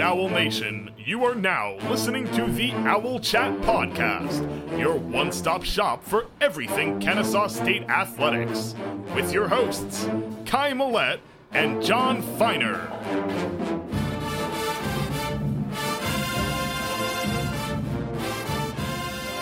Owl Nation, you are now listening to the Owl Chat Podcast, your one stop shop for everything Kennesaw State athletics, with your hosts, Kai Millette and Jon Feiner.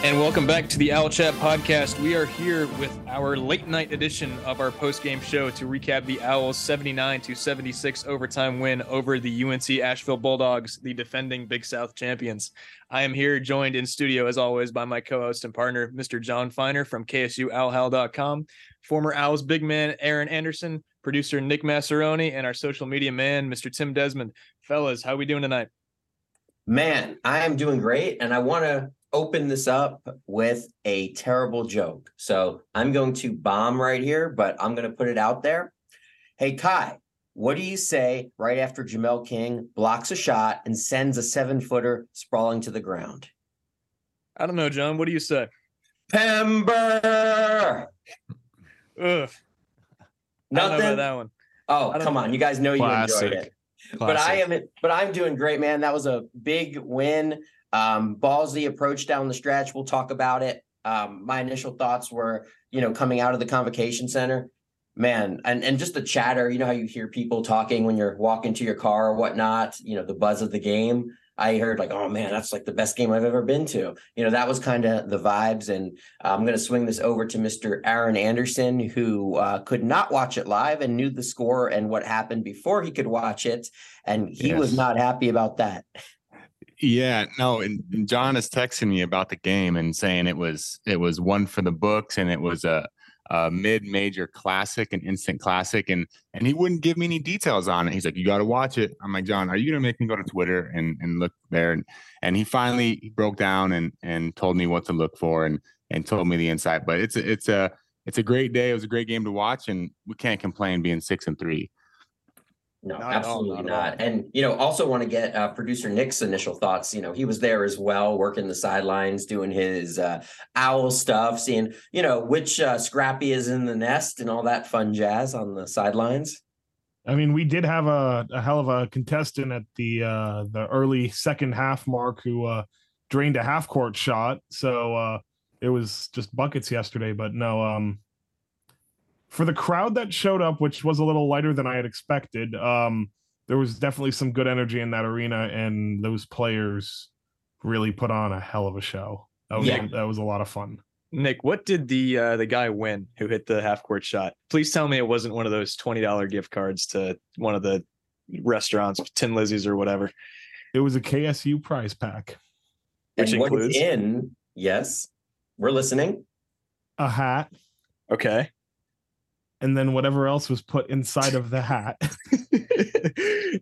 And welcome back to the Owl Chat podcast. We are here with our late night edition of our post game show to recap the Owls 79 to 76 overtime win over the UNC Asheville Bulldogs, the defending Big South champions. I am here joined in studio as always by my co-host and partner, Mr. Jon Feiner from KSUOwlHowl.com, former Owls big man Aaron Anderson, producer Nick Massaroni, and our social media man, Mr. Tim Desmond. Fellas, how are we doing tonight? Man, I am doing great, and I want to open this up with a terrible joke. So I'm going to bomb right here, but I'm going to put it out there. Hey, Kai, what do you say right after Jamel King blocks a shot and sends a seven footer sprawling to the ground? I don't know, Jon. What do you say? Pember. Ugh. Nothing. that one. Oh, come on. You guys know you Classic. enjoyed it. But I am but I'm doing great, man. That was a big win. Um, ballsy approach down the stretch. We'll talk about it. Um, my initial thoughts were, you know, coming out of the convocation center, man, and, and just the chatter, you know, how you hear people talking when you're walking to your car or whatnot, you know, the buzz of the game. I heard like, oh man, that's like the best game I've ever been to. You know, that was kind of the vibes. And I'm going to swing this over to Mr. Aaron Anderson, who uh, could not watch it live and knew the score and what happened before he could watch it. And he was not happy about that. Yeah, no, and, and Jon is texting me about the game and saying it was it was one for the books and it was a, a mid-major classic, an instant classic, and and he wouldn't give me any details on it. He's like, "You got to watch it." I'm like, "Jon, are you gonna make me go to Twitter and and look there?" And and he finally broke down and and told me what to look for and and told me the insight. But it's a, it's a it's a great day. It was a great game to watch, and we can't complain being six and three. No, Not at all, absolutely not not. And you know, also want to get uh, producer Nick's initial thoughts. You know, he was there as well, working the sidelines, doing his uh, owl stuff, seeing you know which uh, Scrappy is in the nest and all that fun jazz on the sidelines. I mean, we did have a, a hell of a contestant at the uh, the early second half mark who uh, drained a half court shot. So uh, it was just buckets yesterday. But no, um, for the crowd that showed up, which was a little lighter than I had expected, um, there was definitely some good energy in that arena, and those players really put on a hell of a show. That was Yeah. that was a lot of fun. Nick, what did the uh, the guy win who hit the half court shot? Please tell me it wasn't one of those twenty dollar gift cards to one of the restaurants, Tin Lizzie's or whatever. It was a KSU prize pack, Which and includes- in? Yes, we're listening. a hat, Okay. And then whatever else was put inside of the hat.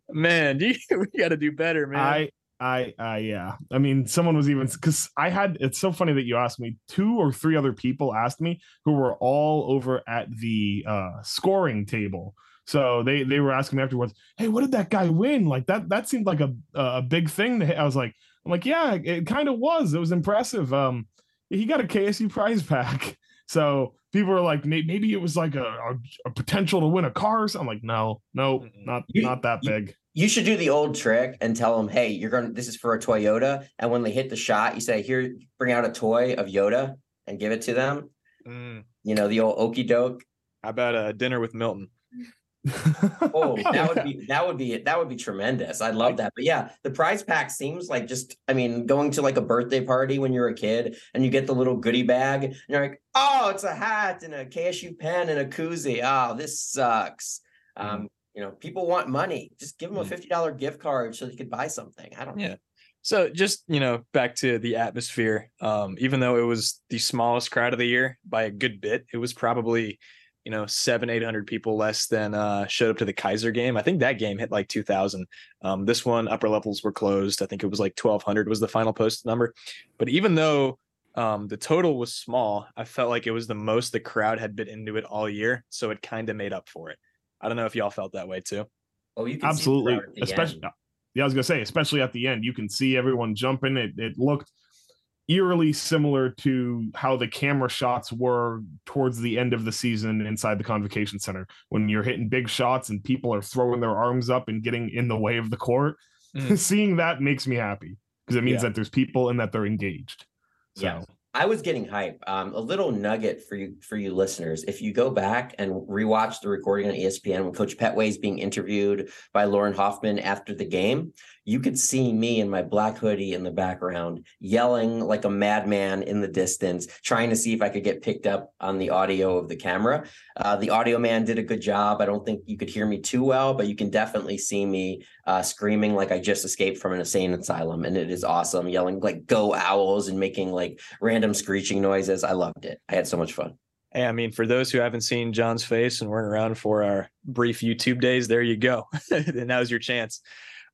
man, you, we got to do better, man. I, I, I, yeah. I mean, someone was even because I had. It's so funny that you asked me. Two or three other people asked me who were all over at the uh scoring table. So they they were asking me afterwards, "Hey, what did that guy win? Like that that seemed like a a big thing." To hit. I was like, "I'm like, yeah, it kind of was. It was impressive. Um, he got a KSU prize pack." So people are like, maybe it was like a, a, a potential to win a car. or something." I'm like, no, no, not You- not that you- big. You should do the old trick and tell them, "Hey, you're going. to This is for a Toyota." And when they hit the shot, you say, "Here, bring out a toy of Yoda and give it to them." Mm, You know, the old okey doke. how about a dinner with Milton? Oh, that would be that would be that would be tremendous. I'd love that. But yeah, the prize pack seems like just I mean, going to like a birthday party when you're a kid and you get the little goodie bag and you're like, oh, it's a hat and a KSU pen and a koozie. Oh, this sucks. Um, you know, people want money. Just give them a Mm. fifty dollar gift card so they could buy something. I don't know. So just you know, back to the atmosphere. Um, even though it was the smallest crowd of the year by a good bit, it was probably you know seven eight hundred people less than uh, showed up to the Keiser game. I think that game hit like two thousand. Um, this one upper levels were closed. I think it was like twelve hundred was the final post number. But even though um, the total was small, I felt like it was the most the crowd had been into it all year, so it kind of made up for it. I don't know if y'all felt that way too. Oh, you can absolutely crowd especially end. yeah i was gonna say especially at the end you can see everyone jumping it it looked eerily similar to how the camera shots were towards the end of the season inside the convocation center when you're hitting big shots and people are throwing their arms up and getting in the way of the court mm. seeing that makes me happy because it means Yeah. that there's people and that they're engaged. So Yeah. I was getting hype. Um, a little nugget for you for you listeners. If you go back and rewatch the recording on ESPN when Coach Pettway is being interviewed by Lauren Hoffman after the game, you could see me in my black hoodie in the background yelling like a madman in the distance, trying to see if I could get picked up on the audio of the camera. Uh, the audio man did a good job. I don't think you could hear me too well, but you can definitely see me uh, screaming like I just escaped from an insane asylum, and it is awesome, yelling like "Go Owls" and making like random screeching noises. I loved it. I had so much fun. Hey, I mean, for those who haven't seen Jon's face and weren't around for our brief YouTube days, there you go. and now's your chance.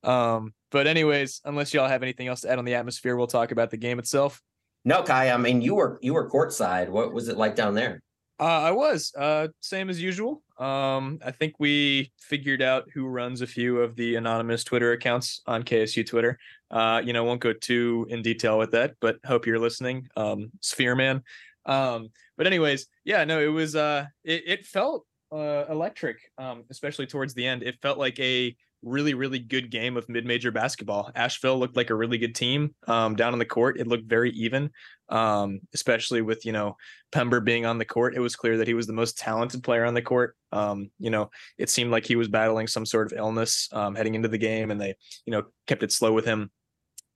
Um, but anyways, unless y'all have anything else to add on the atmosphere, we'll talk about the game itself. No, Kai. I mean, you were you were courtside. What was it like down there? Uh, I was uh, same as usual. Um, I think we figured out who runs a few of the anonymous Twitter accounts on KSU Twitter. Uh, you know, won't go too in detail with that, but hope you're listening, um, Sphere Man. Um, but anyways, yeah, no, it was uh, it, it felt uh, electric, um, especially towards the end. It felt like a really, really good game of mid-major basketball. Asheville looked like a really good team um, down on the court. It looked very even, um, especially with you know Pember being on the court. It was clear that he was the most talented player on the court. Um, you know, it seemed like he was battling some sort of illness um, heading into the game, and they you know kept it slow with him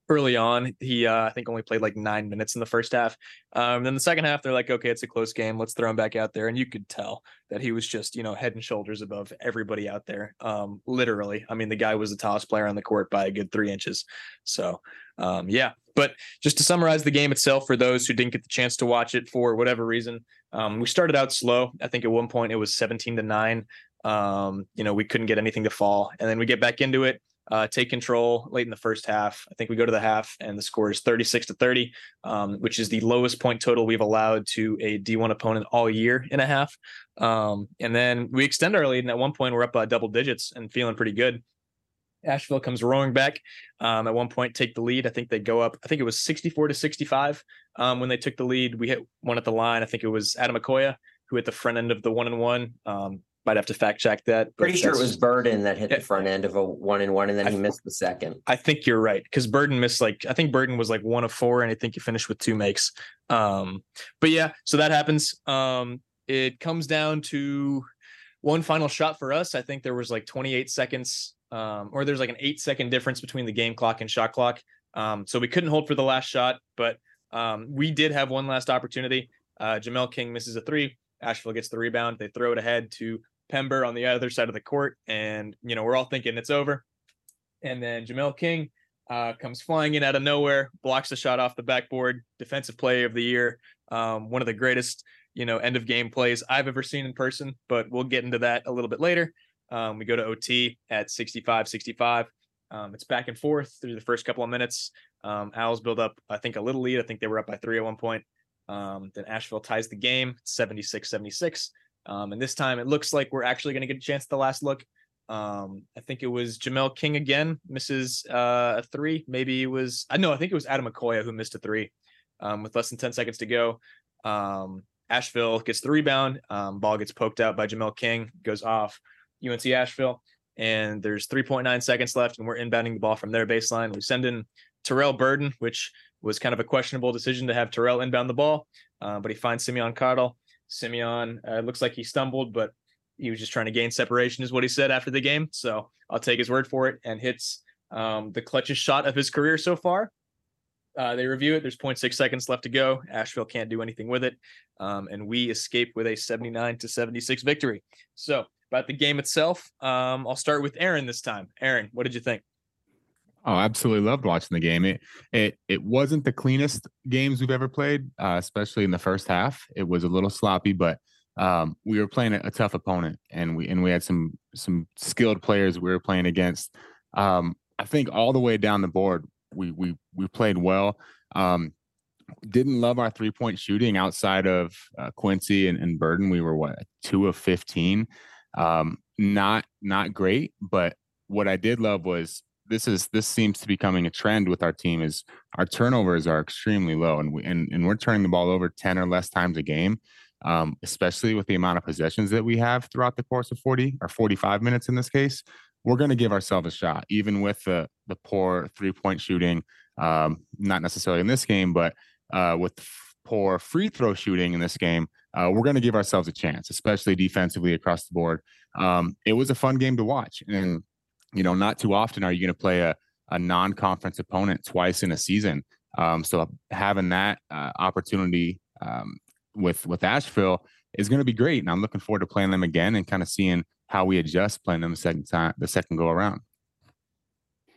early on. He, uh, I think, only played like nine minutes in the first half. Um, then the second half, they're like, okay, it's a close game. Let's throw him back out there. And you could tell that he was just, you know, head and shoulders above everybody out there. Um, literally. I mean, the guy was the tallest player on the court by a good three inches. So, um, yeah. But just to summarize the game itself, for those who didn't get the chance to watch it for whatever reason, um, we started out slow. I think at one point it was 17 to nine. Um, you know, we couldn't get anything to fall. And then we get back into it uh, take control late in the first half. I think we go to the half and the score is 36 to 30, um, which is the lowest point total we've allowed to a D1 opponent all year in a half. Um, and then we extend our lead. And at one point, we're up by double digits and feeling pretty good. Asheville comes roaring back. Um, at one point, take the lead. I think they go up. I think it was 64 to 65 um, when they took the lead. We hit one at the line. I think it was Ademokoya who hit the front end of the one and one. Might have to fact check that. but Pretty sure it was Burden that hit Yeah. the front end of a one and one, and then I he missed the second. I think you're right because Burden missed like I think Burden was like one of four, and I think he finished with two makes. Um, but yeah, so that happens. Um, it comes down to one final shot for us. I think there was like 28 seconds, um, or there's like an eight second difference between the game clock and shot clock. Um, so we couldn't hold for the last shot, but um, we did have one last opportunity. Uh, Jamel King misses a three. Asheville gets the rebound. They throw it ahead to Pember on the other side of the court, and you know we're all thinking it's over. And then Jamel King uh, comes flying in out of nowhere, blocks the shot off the backboard, defensive player of the year, um, one of the greatest, you know, end of game plays I've ever seen in person. But we'll get into that a little bit later. Um, we go to OT at 65 65. Um, it's back and forth through the first couple of minutes. Um, Owls build up, I think, a little lead. I think they were up by three at one point. Um, then Asheville ties the game 76 76. Um, and this time it looks like we're actually going to get a chance at the last look. Um, I think it was Jamel King again misses uh, a three. Maybe it was I know I think it was Ademokoya who missed a three um, with less than 10 seconds to go. Um, Asheville gets the rebound. Um, ball gets poked out by Jamel King, goes off UNC Asheville, and there's 3.9 seconds left, and we're inbounding the ball from their baseline. We send in Terrell Burden, which was kind of a questionable decision to have Terrell inbound the ball, uh, but he finds Simeon Cottle. Simeon uh, looks like he stumbled, but he was just trying to gain separation, is what he said after the game. So I'll take his word for it and hits um, the clutchest shot of his career so far. Uh, they review it. There's 0.6 seconds left to go. Asheville can't do anything with it. Um, and we escape with a 79 to 76 victory. So, about the game itself, um, I'll start with Aaron this time. Aaron, what did you think? Oh, absolutely loved watching the game. It it it wasn't the cleanest games we've ever played, uh, especially in the first half. It was a little sloppy, but um, we were playing a, a tough opponent, and we and we had some some skilled players we were playing against. Um, I think all the way down the board, we we we played well. Um, didn't love our three point shooting outside of uh, Quincy and, and Burden. We were what two of fifteen. Um, not not great, but what I did love was this is this seems to be becoming a trend with our team is our turnovers are extremely low and we and, and we're turning the ball over 10 or less times a game um, especially with the amount of possessions that we have throughout the course of 40 or 45 minutes in this case we're going to give ourselves a shot, even with the the poor three point shooting. Um, not necessarily in this game, but uh, with poor free throw shooting in this game, uh, we're going to give ourselves a chance, especially defensively across the board. Um, it was a fun game to watch, and you know, not too often are you going to play a a non conference opponent twice in a season. Um, so having that uh, opportunity um, with with Asheville is going to be great, and I'm looking forward to playing them again and kind of seeing how we adjust playing them the second time, the second go around.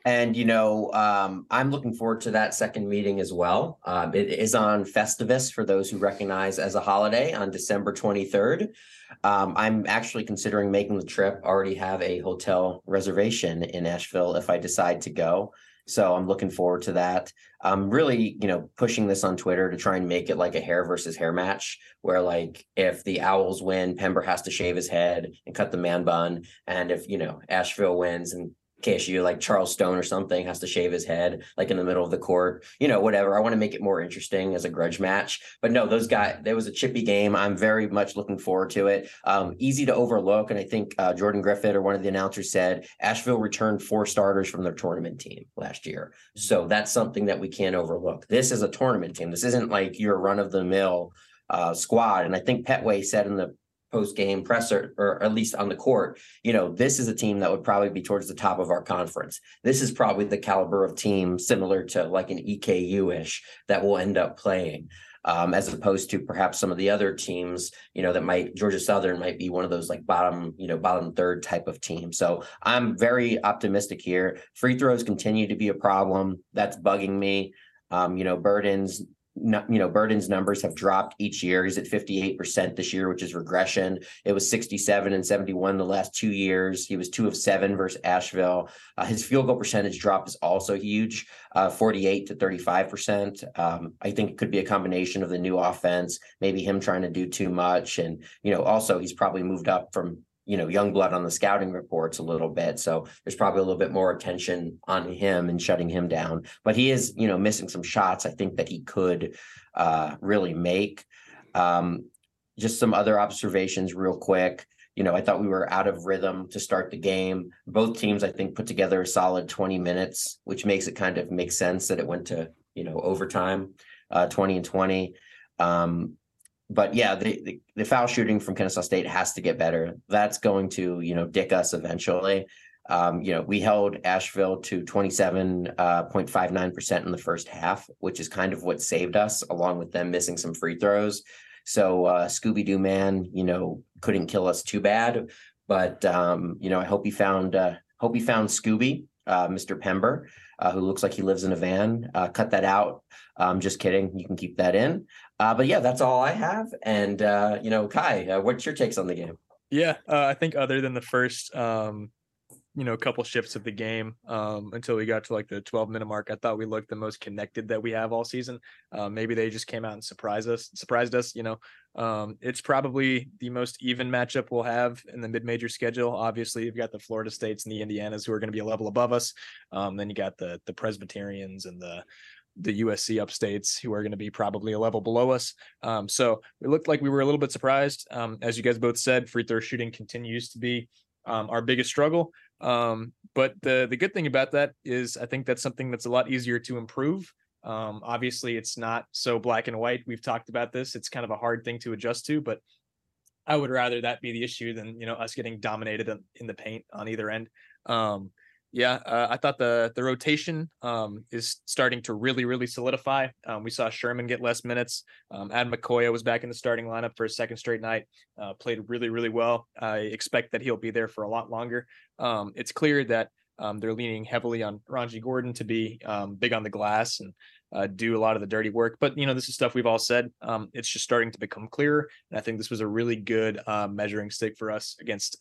And you know, um, I'm looking forward to that second meeting as well. Um, it is on Festivus for those who recognize as a holiday on December 23rd. Um, I'm actually considering making the trip. Already have a hotel reservation in Asheville if I decide to go. So I'm looking forward to that. I'm really, you know, pushing this on Twitter to try and make it like a hair versus hair match, where like if the Owls win, Pember has to shave his head and cut the man bun, and if you know Asheville wins and KSU, like Charles Stone or something, has to shave his head like in the middle of the court, you know, whatever. I want to make it more interesting as a grudge match. But no, those guys, there was a chippy game. I'm very much looking forward to it. Um, easy to overlook. And I think uh, Jordan Griffith or one of the announcers said Asheville returned four starters from their tournament team last year. So that's something that we can't overlook. This is a tournament team. This isn't like your run of the mill uh, squad. And I think Pettway said in the post game presser, or at least on the court, you know, this is a team that would probably be towards the top of our conference. This is probably the caliber of team similar to like an EKU ish that will end up playing. Um, as opposed to perhaps some of the other teams, you know, that might Georgia Southern might be one of those like bottom, you know, bottom third type of team. So I'm very optimistic here. Free throws continue to be a problem. That's bugging me. Um, you know, Burden's you know, Burden's numbers have dropped each year. He's at 58% this year, which is regression. It was 67 and 71 the last two years. He was two of seven versus Asheville. Uh, his field goal percentage drop is also huge, uh, 48 to 35%. Um, I think it could be a combination of the new offense, maybe him trying to do too much. And, you know, also he's probably moved up from you know young blood on the scouting reports a little bit. So there's probably a little bit more attention on him and shutting him down. But he is you know missing some shots i think that he could uh really make. Um just some other observations real quick. You know i thought we were out of rhythm to start the game. Both teams i think put together a solid 20 minutes which makes it kind of make sense that it went to you know overtime uh 20 and 20 um but yeah, the, the, the foul shooting from Kennesaw State has to get better. That's going to you know dick us eventually. Um, you know, we held Asheville to 27.59% uh, in the first half, which is kind of what saved us, along with them missing some free throws. So uh, Scooby Doo man, you know, couldn't kill us too bad. But um, you know, I hope he found uh, hope he found Scooby, uh, Mr. Pember, uh, who looks like he lives in a van. Uh, cut that out. I'm just kidding. You can keep that in. Uh, but yeah, that's all I have. And uh, you know, Kai, uh, what's your takes on the game? Yeah, uh, I think other than the first, um, you know, couple shifts of the game um, until we got to like the 12 minute mark, I thought we looked the most connected that we have all season. Uh, maybe they just came out and surprised us. Surprised us, you know. Um, it's probably the most even matchup we'll have in the mid-major schedule. Obviously, you've got the Florida States and the Indianas who are going to be a level above us. Um, then you got the the Presbyterians and the the USC upstates who are going to be probably a level below us. Um, so it looked like we were a little bit surprised. Um, as you guys both said, free throw shooting continues to be um, our biggest struggle. Um, but the the good thing about that is I think that's something that's a lot easier to improve. Um, obviously, it's not so black and white. We've talked about this. It's kind of a hard thing to adjust to, but I would rather that be the issue than you know us getting dominated in, in the paint on either end. Um, yeah, uh, I thought the the rotation um, is starting to really really solidify. Um, we saw Sherman get less minutes. Um, Ademokoya was back in the starting lineup for a second straight night. Uh, played really really well. I expect that he'll be there for a lot longer. Um, it's clear that um, they're leaning heavily on Rongie Gordon to be um, big on the glass and uh, do a lot of the dirty work. But you know, this is stuff we've all said. It's just starting to become clearer, and I think this was a really good uh, measuring stick for us against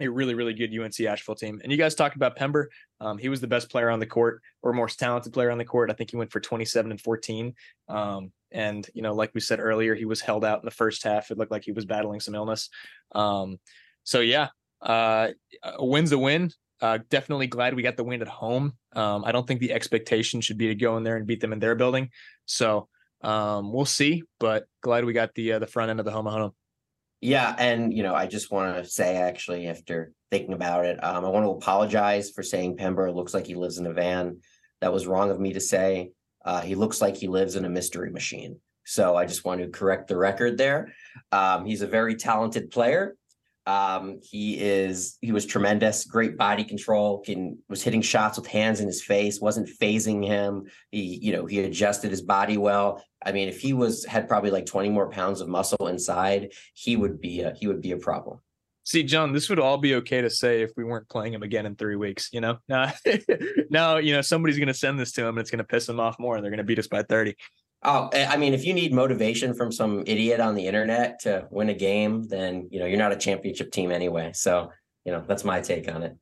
a really, really good UNC Asheville team. And you guys talked about Pember. Um, he was the best player on the court or most talented player on the court. I think he went for 27 and 14. Um, and, you know, like we said earlier, he was held out in the first half. It looked like he was battling some illness. Um, so, yeah, uh, a win's a win. Uh, definitely glad we got the win at home. Um, I don't think the expectation should be to go in there and beat them in their building. So um, we'll see, but glad we got the uh, the front end of the home home. Yeah, and you know, I just want to say actually, after thinking about it, um, I want to apologize for saying Pember looks like he lives in a van. That was wrong of me to say. Uh, he looks like he lives in a mystery machine. So I just want to correct the record there. Um, he's a very talented player. Um, he is he was tremendous, great body control, can was hitting shots with hands in his face, wasn't phasing him. He, you know, he adjusted his body well. I mean, if he was had probably like 20 more pounds of muscle inside, he would be a, he would be a problem. See, Jon, this would all be okay to say if we weren't playing him again in three weeks. You know, now, now you know somebody's going to send this to him, and it's going to piss him off more, and they're going to beat us by thirty. Oh, eh, I mean, if you need motivation from some idiot on the internet to win a game, then you know you're not a championship team anyway. So you know that's my take on it.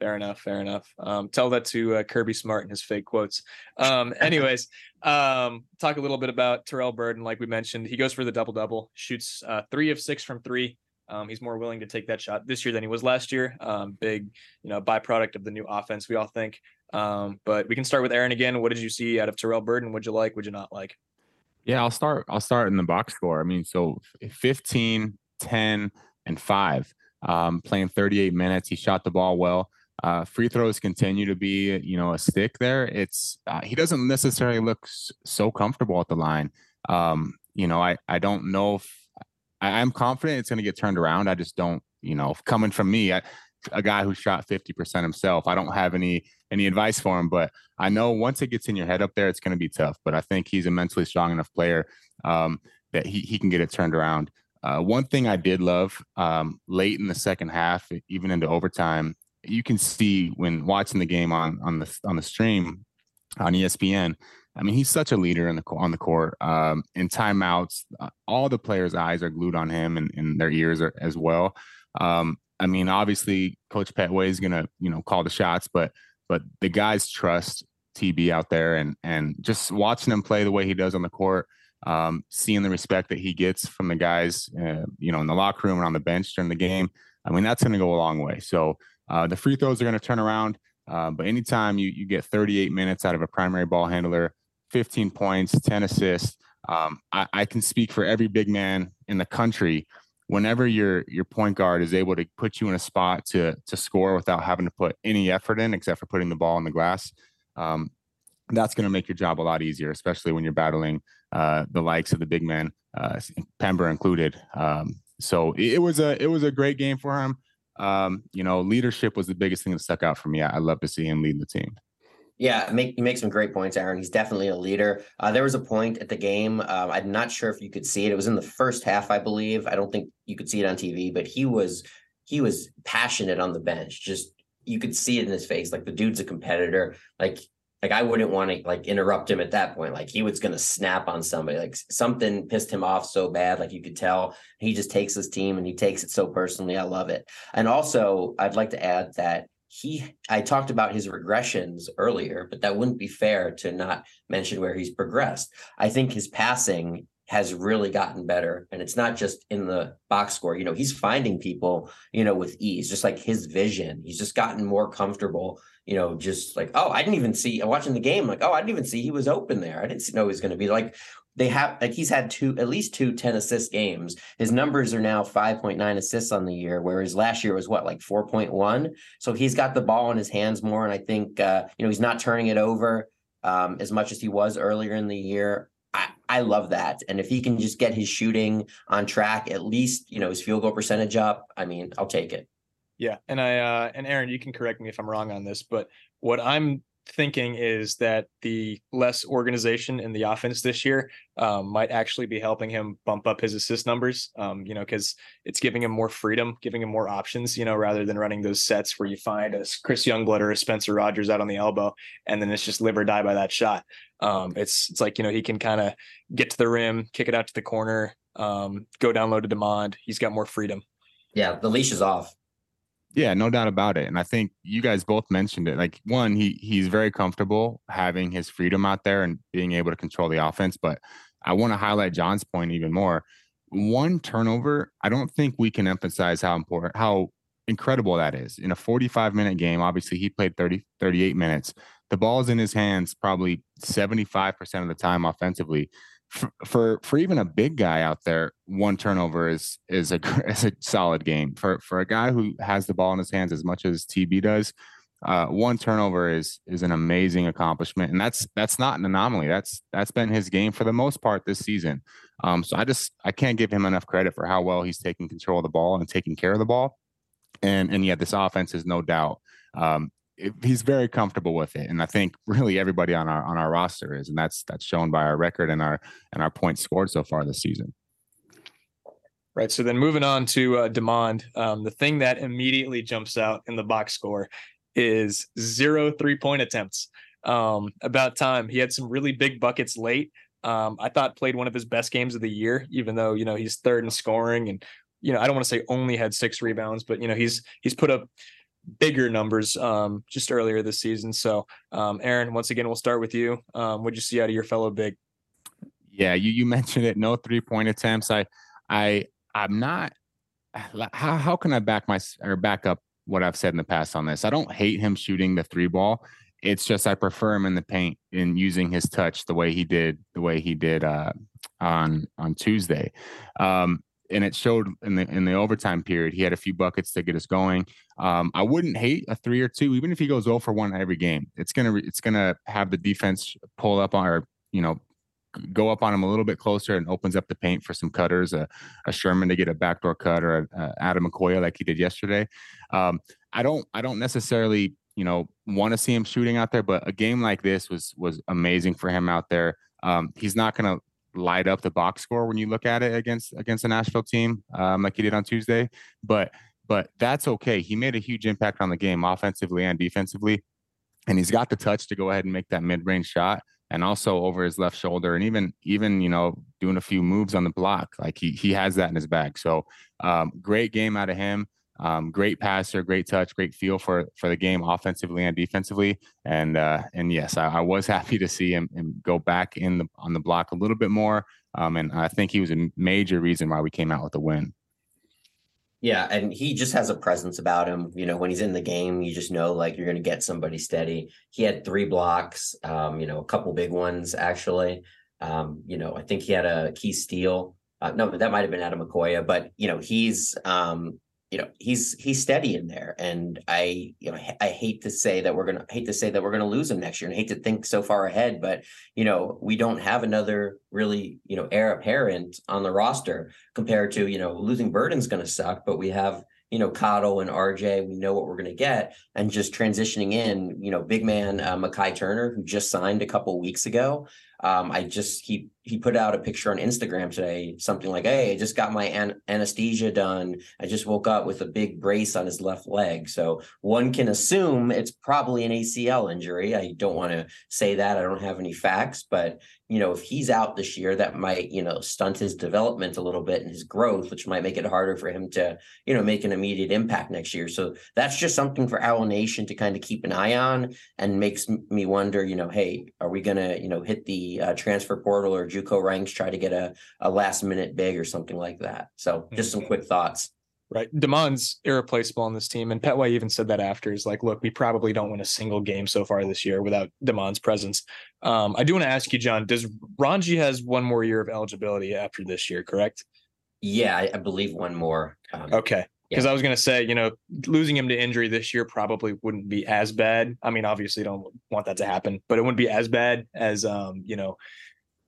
Fair enough. Fair enough. Um, tell that to uh, Kirby Smart and his fake quotes. Um, anyways, um, talk a little bit about Terrell Burden. Like we mentioned, he goes for the double double, shoots uh, three of six from three. Um, he's more willing to take that shot this year than he was last year. Um, big, you know, byproduct of the new offense, we all think. Um, but we can start with Aaron again. What did you see out of Terrell Burden? Would you like? Would you not like? Yeah, I'll start. I'll start in the box score. I mean, so 15, 10, and five. Um, playing 38 minutes. He shot the ball well. Uh, free throws continue to be, you know, a stick there. It's uh, he doesn't necessarily look so comfortable at the line. Um, you know, I I don't know if I, am confident it's going to get turned around. I just don't, you know, coming from me, I, a guy who shot 50% himself, I don't have any any advice for him, but I know once it gets in your head up there, it's going to be tough. But I think he's a mentally strong enough player um, that he he can get it turned around. Uh, one thing I did love um, late in the second half, even into overtime, you can see when watching the game on on the on the stream on ESPN I mean, he's such a leader in the on the court. Um, in timeouts, uh, all the players' eyes are glued on him, and, and their ears are as well. Um, I mean, obviously, Coach Pettway is gonna you know call the shots, but but the guys trust TB out there, and and just watching him play the way he does on the court, um, seeing the respect that he gets from the guys, uh, you know, in the locker room and on the bench during the game. I mean, that's going to go a long way. So uh, the free throws are going to turn around. Uh, but anytime you, you get 38 minutes out of a primary ball handler, 15 points, 10 assists. Um, I, I, can speak for every big man in the country. Whenever your your point guard is able to put you in a spot to to score without having to put any effort in, except for putting the ball in the glass, um, that's going to make your job a lot easier, especially when you're battling uh, the likes of the big men, uh, Pember included. Um, so it, it, was a it was a great game for him. Um, you know, leadership was the biggest thing that stuck out for me. I, love to see him lead the team. Yeah, make you make some great points, Aaron. He's definitely a leader. Uh, there was a point at the game. Um, I'm not sure if you could see it. It was in the first half, I believe. I don't think you could see it on TV, but he was he was passionate on the bench. Just you could see it in his face. Like the dude's a competitor. Like like I wouldn't want to like interrupt him at that point. Like he was gonna snap on somebody. Like something pissed him off so bad. Like you could tell he just takes his team and he takes it so personally. I love it. And also, I'd like to add that he I talked about his regressions earlier, but that wouldn't be fair to not mention where he's progressed. I think his passing has really gotten better and it's not just in the box score you know he's finding people you know with ease just like his vision he's just gotten more comfortable you know just like oh i didn't even see watching the game like oh i didn't even see he was open there. I didn't know he was going to be like they have like he's had two at least two 10 assist games. His numbers are now 5.9 assists on the year whereas last year was what like 4.1 so he's got the ball in his hands more and i think uh, you know he's not turning it over um, as much as he was earlier in the year. I, I love that and if he can just get his shooting on track at least you know his field goal percentage up i mean i'll take it yeah and i uh and aaron you can correct me if i'm wrong on this but what i'm thinking is that the less organization in the offense this year um, might actually be helping him bump up his assist numbers. Um, you know, because it's giving him more freedom, giving him more options. You know, rather than running those sets where you find a Chris Youngblood or a Spencer Rogers out on the elbow, and then it's just live or die by that shot. Um, it's it's like you know he can kind of get to the rim, kick it out to the corner, um, go down low to Demond. He's got more freedom. Yeah, the leash is off. Yeah, no doubt about it. And I think you guys both mentioned it. Like one, he he's very comfortable having his freedom out there and being able to control the offense. But I want to highlight Jon's point even more. One turnover, I don't think we can emphasize how important, how incredible that is. In a 45 minute game, obviously he played 30, 38 minutes. The ball's in his hands probably 75% of the time offensively. For, for even a big guy out there, one turnover is is a is a solid game for for a guy who has the ball in his hands as much as TB does. Uh, one turnover is is an amazing accomplishment, and that's that's not an anomaly. That's that's been his game for the most part this season. Um, so I just I can't give him enough credit for how well he's taking control of the ball and taking care of the ball. And and yeah, this offense is no doubt um, he's very comfortable with it, and I think really everybody on our on our roster is, and that's that's shown by our record and our and our points scored so far this season. Right. So then moving on to uh, Demond, um, the thing that immediately jumps out in the box score is zero three point attempts. Um, about time. He had some really big buckets late. Um, I thought played one of his best games of the year, even though you know he's third in scoring and you know I don't want to say only had six rebounds, but you know he's he's put up bigger numbers um, just earlier this season. So, um, Aaron, once again, we'll start with you. Um, what'd you see out of your fellow big? Yeah, you you mentioned it. No three point attempts. I I I'm not. How how can I back my or back up what I've said in the past on this? I don't hate him shooting the three ball. It's just I prefer him in the paint and using his touch the way he did the way he did uh, on on Tuesday. Um, and it showed in the in the overtime period. He had a few buckets to get us going. Um, I wouldn't hate a three or two, even if he goes 0 for one every game. It's gonna it's gonna have the defense pull up on or you know go up on him a little bit closer and opens up the paint for some cutters, a, a Sherman to get a backdoor cut or a, a Ademokoya like he did yesterday. Um, I don't I don't necessarily you know want to see him shooting out there, but a game like this was was amazing for him out there. Um, he's not going to light up the box score when you look at it against against the Nashville team, um, like he did on Tuesday. But but that's okay. He made a huge impact on the game, offensively and defensively, and he's got the touch to go ahead and make that mid range shot, and also over his left shoulder, and even even you know doing a few moves on the block. Like he he has that in his bag. So um, great game out of him. Um, great passer, great touch, great feel for for the game offensively and defensively. And uh, and yes, I, I, was happy to see him, him, go back in the on the block a little bit more. Um, and I think he was a major reason why we came out with the win. Yeah, and he just has a presence about him. You know, when he's in the game, you just know like you're going to get somebody steady. He had three blocks, um, you know, a couple big ones actually. Um, you know, I think he had a key steal. Uh, no, that might have been Ademokoya, but you know, he's um, you know he's he's steady in there and i you know i hate to say that we're gonna hate to say that we're gonna lose him next year and hate to think so far ahead but you know we don't have another really you know heir apparent on the roster compared to you know losing burden's gonna suck but we have you know, Cottle and RJ, we know what we're going to get. And just transitioning in, you know, big man uh, Makai Turner, who just signed a couple weeks ago. Um, I just he he put out a picture on Instagram today, something like, "Hey, I just got my an- anesthesia done. I just woke up with a big brace on his left leg." So one can assume it's probably an ACL injury. I don't want to say that. I don't have any facts, but you know, if he's out this year, that might, you know, stunt his development a little bit and his growth, which might make it harder for him to, you know, make an immediate impact next year. So that's just something for Owl Nation to kind of keep an eye on and makes me wonder, you know, hey, are we to, you know, hit the uh, transfer portal or JUCO ranks, try to get a, a last minute big or something like that? So just some mm-hmm. quick thoughts. Right. Demond's irreplaceable on this team. And Pettway even said that after is like, look, we probably don't win a single game so far this year without Demond's presence. Um, I do want to ask you, Jon, does Rongie has one more year of eligibility after this year, correct? Yeah, I, I believe one more. Um, okay. Because yeah. I was going to say, you know, losing him to injury this year probably wouldn't be as bad. I mean, obviously, don't want that to happen, but it wouldn't be as bad as, um, you know,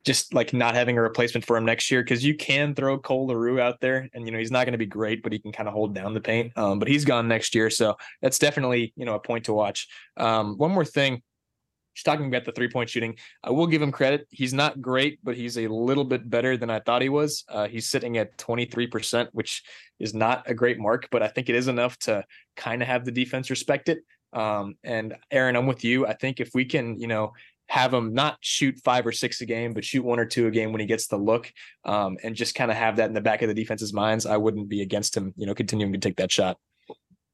just like not having a replacement for him next year because you can throw Cole LaRue out there and you know he's not going to be great, but he can kind of hold down the paint. Um, but he's gone next year, so that's definitely you know a point to watch. Um, one more thing, just talking about the three point shooting, I will give him credit. He's not great, but he's a little bit better than I thought he was. Uh, he's sitting at twenty three percent, which is not a great mark, but I think it is enough to kind of have the defense respect it. Um, and Aaron, I'm with you. I think if we can, you know, have him not shoot five or six a game, but shoot one or two a game when he gets the look, um, and just kind of have that in the back of the defense's minds. I wouldn't be against him, you know, continuing to take that shot.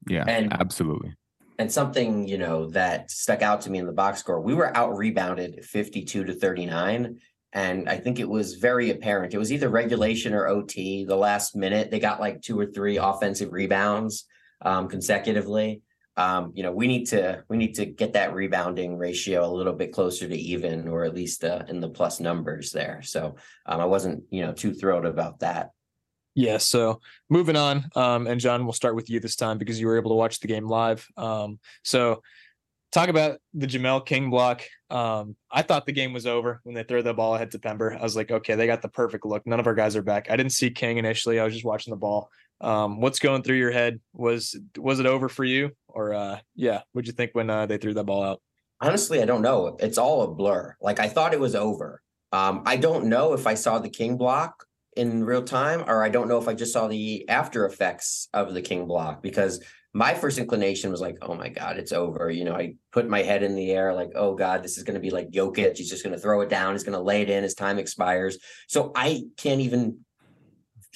Yeah, and, absolutely. And something you know that stuck out to me in the box score, we were out rebounded fifty-two to thirty-nine. And I think it was very apparent. It was either regulation or OT. The last minute, they got like two or three offensive rebounds um, consecutively. Um, you know, we need to we need to get that rebounding ratio a little bit closer to even, or at least uh, in the plus numbers there. So um, I wasn't, you know, too thrilled about that. Yeah. So moving on, um, and Jon, we'll start with you this time because you were able to watch the game live. Um, so talk about the Jamel King block. Um, I thought the game was over when they threw the ball ahead to Pember. I was like, okay, they got the perfect look. None of our guys are back. I didn't see King initially. I was just watching the ball. Um, what's going through your head? Was was it over for you, or uh, yeah? What'd you think when uh, they threw that ball out? Honestly, I don't know. It's all a blur. Like I thought it was over. Um, I don't know if I saw the king block in real time, or I don't know if I just saw the after effects of the king block because my first inclination was like, oh my God, it's over. You know, I put my head in the air, like, oh God, this is going to be like Jokic. He's just going to throw it down. He's going to lay it in. as time expires. So I can't even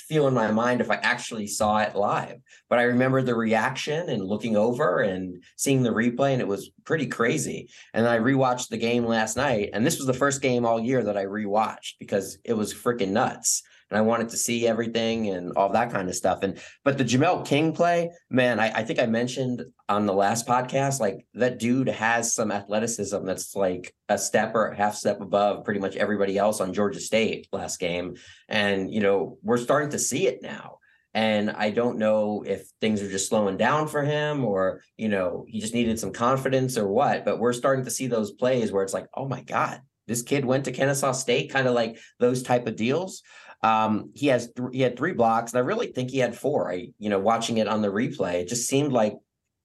feel in my mind if I actually saw it live. But I remember the reaction and looking over and seeing the replay, and it was pretty crazy. And I rewatched the game last night, and this was the first game all year that I rewatched because it was freaking nuts and I wanted to see everything and all that kind of stuff. And but the Jamel King play, man, I, I think I mentioned on the last podcast, like that dude has some athleticism that's like a step or a half step above pretty much everybody else on Georgia State last game. And you know, we're starting to see it now. And I don't know if things are just slowing down for him or, you know, he just needed some confidence or what, but we're starting to see those plays where it's like, oh my God, this kid went to Kennesaw State, kind of like those type of deals. Um, he has th- he had three blocks, and I really think he had four. I you know watching it on the replay, it just seemed like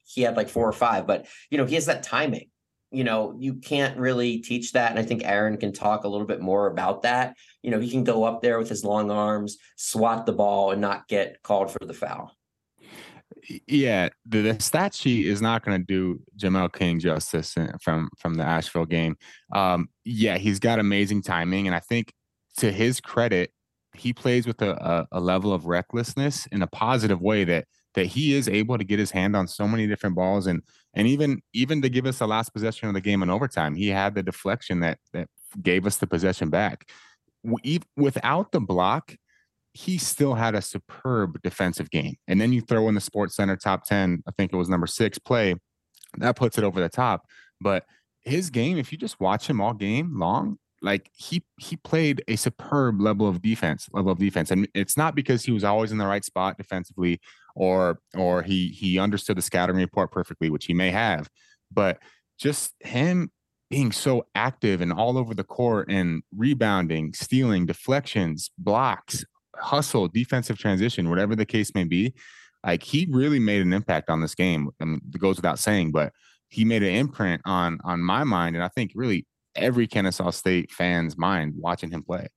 he had like four or five. But you know he has that timing. You know you can't really teach that, and I think Aaron can talk a little bit more about that. You know he can go up there with his long arms, swat the ball, and not get called for the foul. Yeah, the, the stat sheet is not going to do Jamel King justice from from the Asheville game. Um, yeah, he's got amazing timing, and I think to his credit, he plays with a, a, a level of recklessness in a positive way that that he is able to get his hand on so many different balls and and even even to give us the last possession of the game in overtime he had the deflection that that gave us the possession back. Without the block he still had a superb defensive game. And then you throw in the sports center top 10 i think it was number six play that puts it over the top. But his game if you just watch him all game long like he he played a superb level of defense level of defense and it's not because he was always in the right spot defensively or or he he understood the scouting report perfectly which he may have but just him being so active and all over the court and rebounding stealing deflections blocks hustle defensive transition whatever the case may be like he really made an impact on this game. I mean it goes without saying but he made an imprint on on my mind and i think really every Kennesaw State fan's mind watching him play.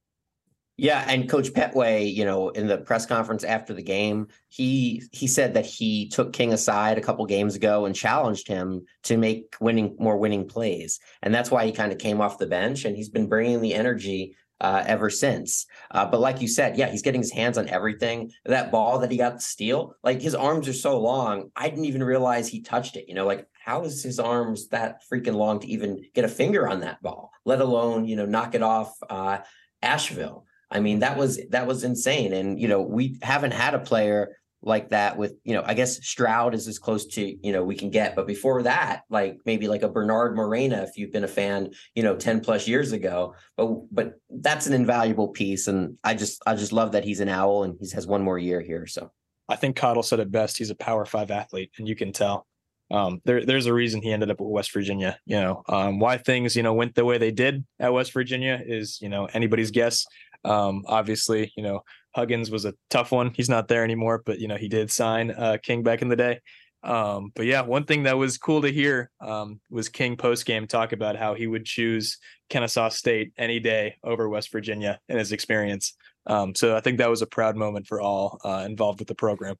Yeah, and Coach Pettway, you know, in the press conference after the game, he he said that he took King aside a couple games ago and challenged him to make winning more winning plays, and that's why he kind of came off the bench, and he's been bringing the energy uh, ever since. Uh, but like you said, yeah, he's getting his hands on everything. That ball that he got to steal, like his arms are so long, I didn't even realize he touched it. You know, like how is his arms that freaking long to even get a finger on that ball, let alone you know knock it off uh, Asheville? I mean, that was that was insane. And you know, we haven't had a player like that with you know i guess stroud is as close to you know we can get. But before that like maybe like a bernard morena if you've been a fan you know 10 plus years ago. But but that's an invaluable piece. And i just i just love that he's an owl and he has one more year here. So i think Cottle said it best. He's a power five athlete and you can tell um, there, there's a reason he ended up with West Virginia. You know, um, why things you know went the way they did at West Virginia is you know anybody's guess. Um, obviously, you know Huggins was a tough one. He's not there anymore, but you know he did sign uh, King back in the day. Um, but yeah, one thing that was cool to hear um, was King post game talk about how he would choose Kennesaw State any day over West Virginia in his experience. Um, so I think that was a proud moment for all uh, involved with the program.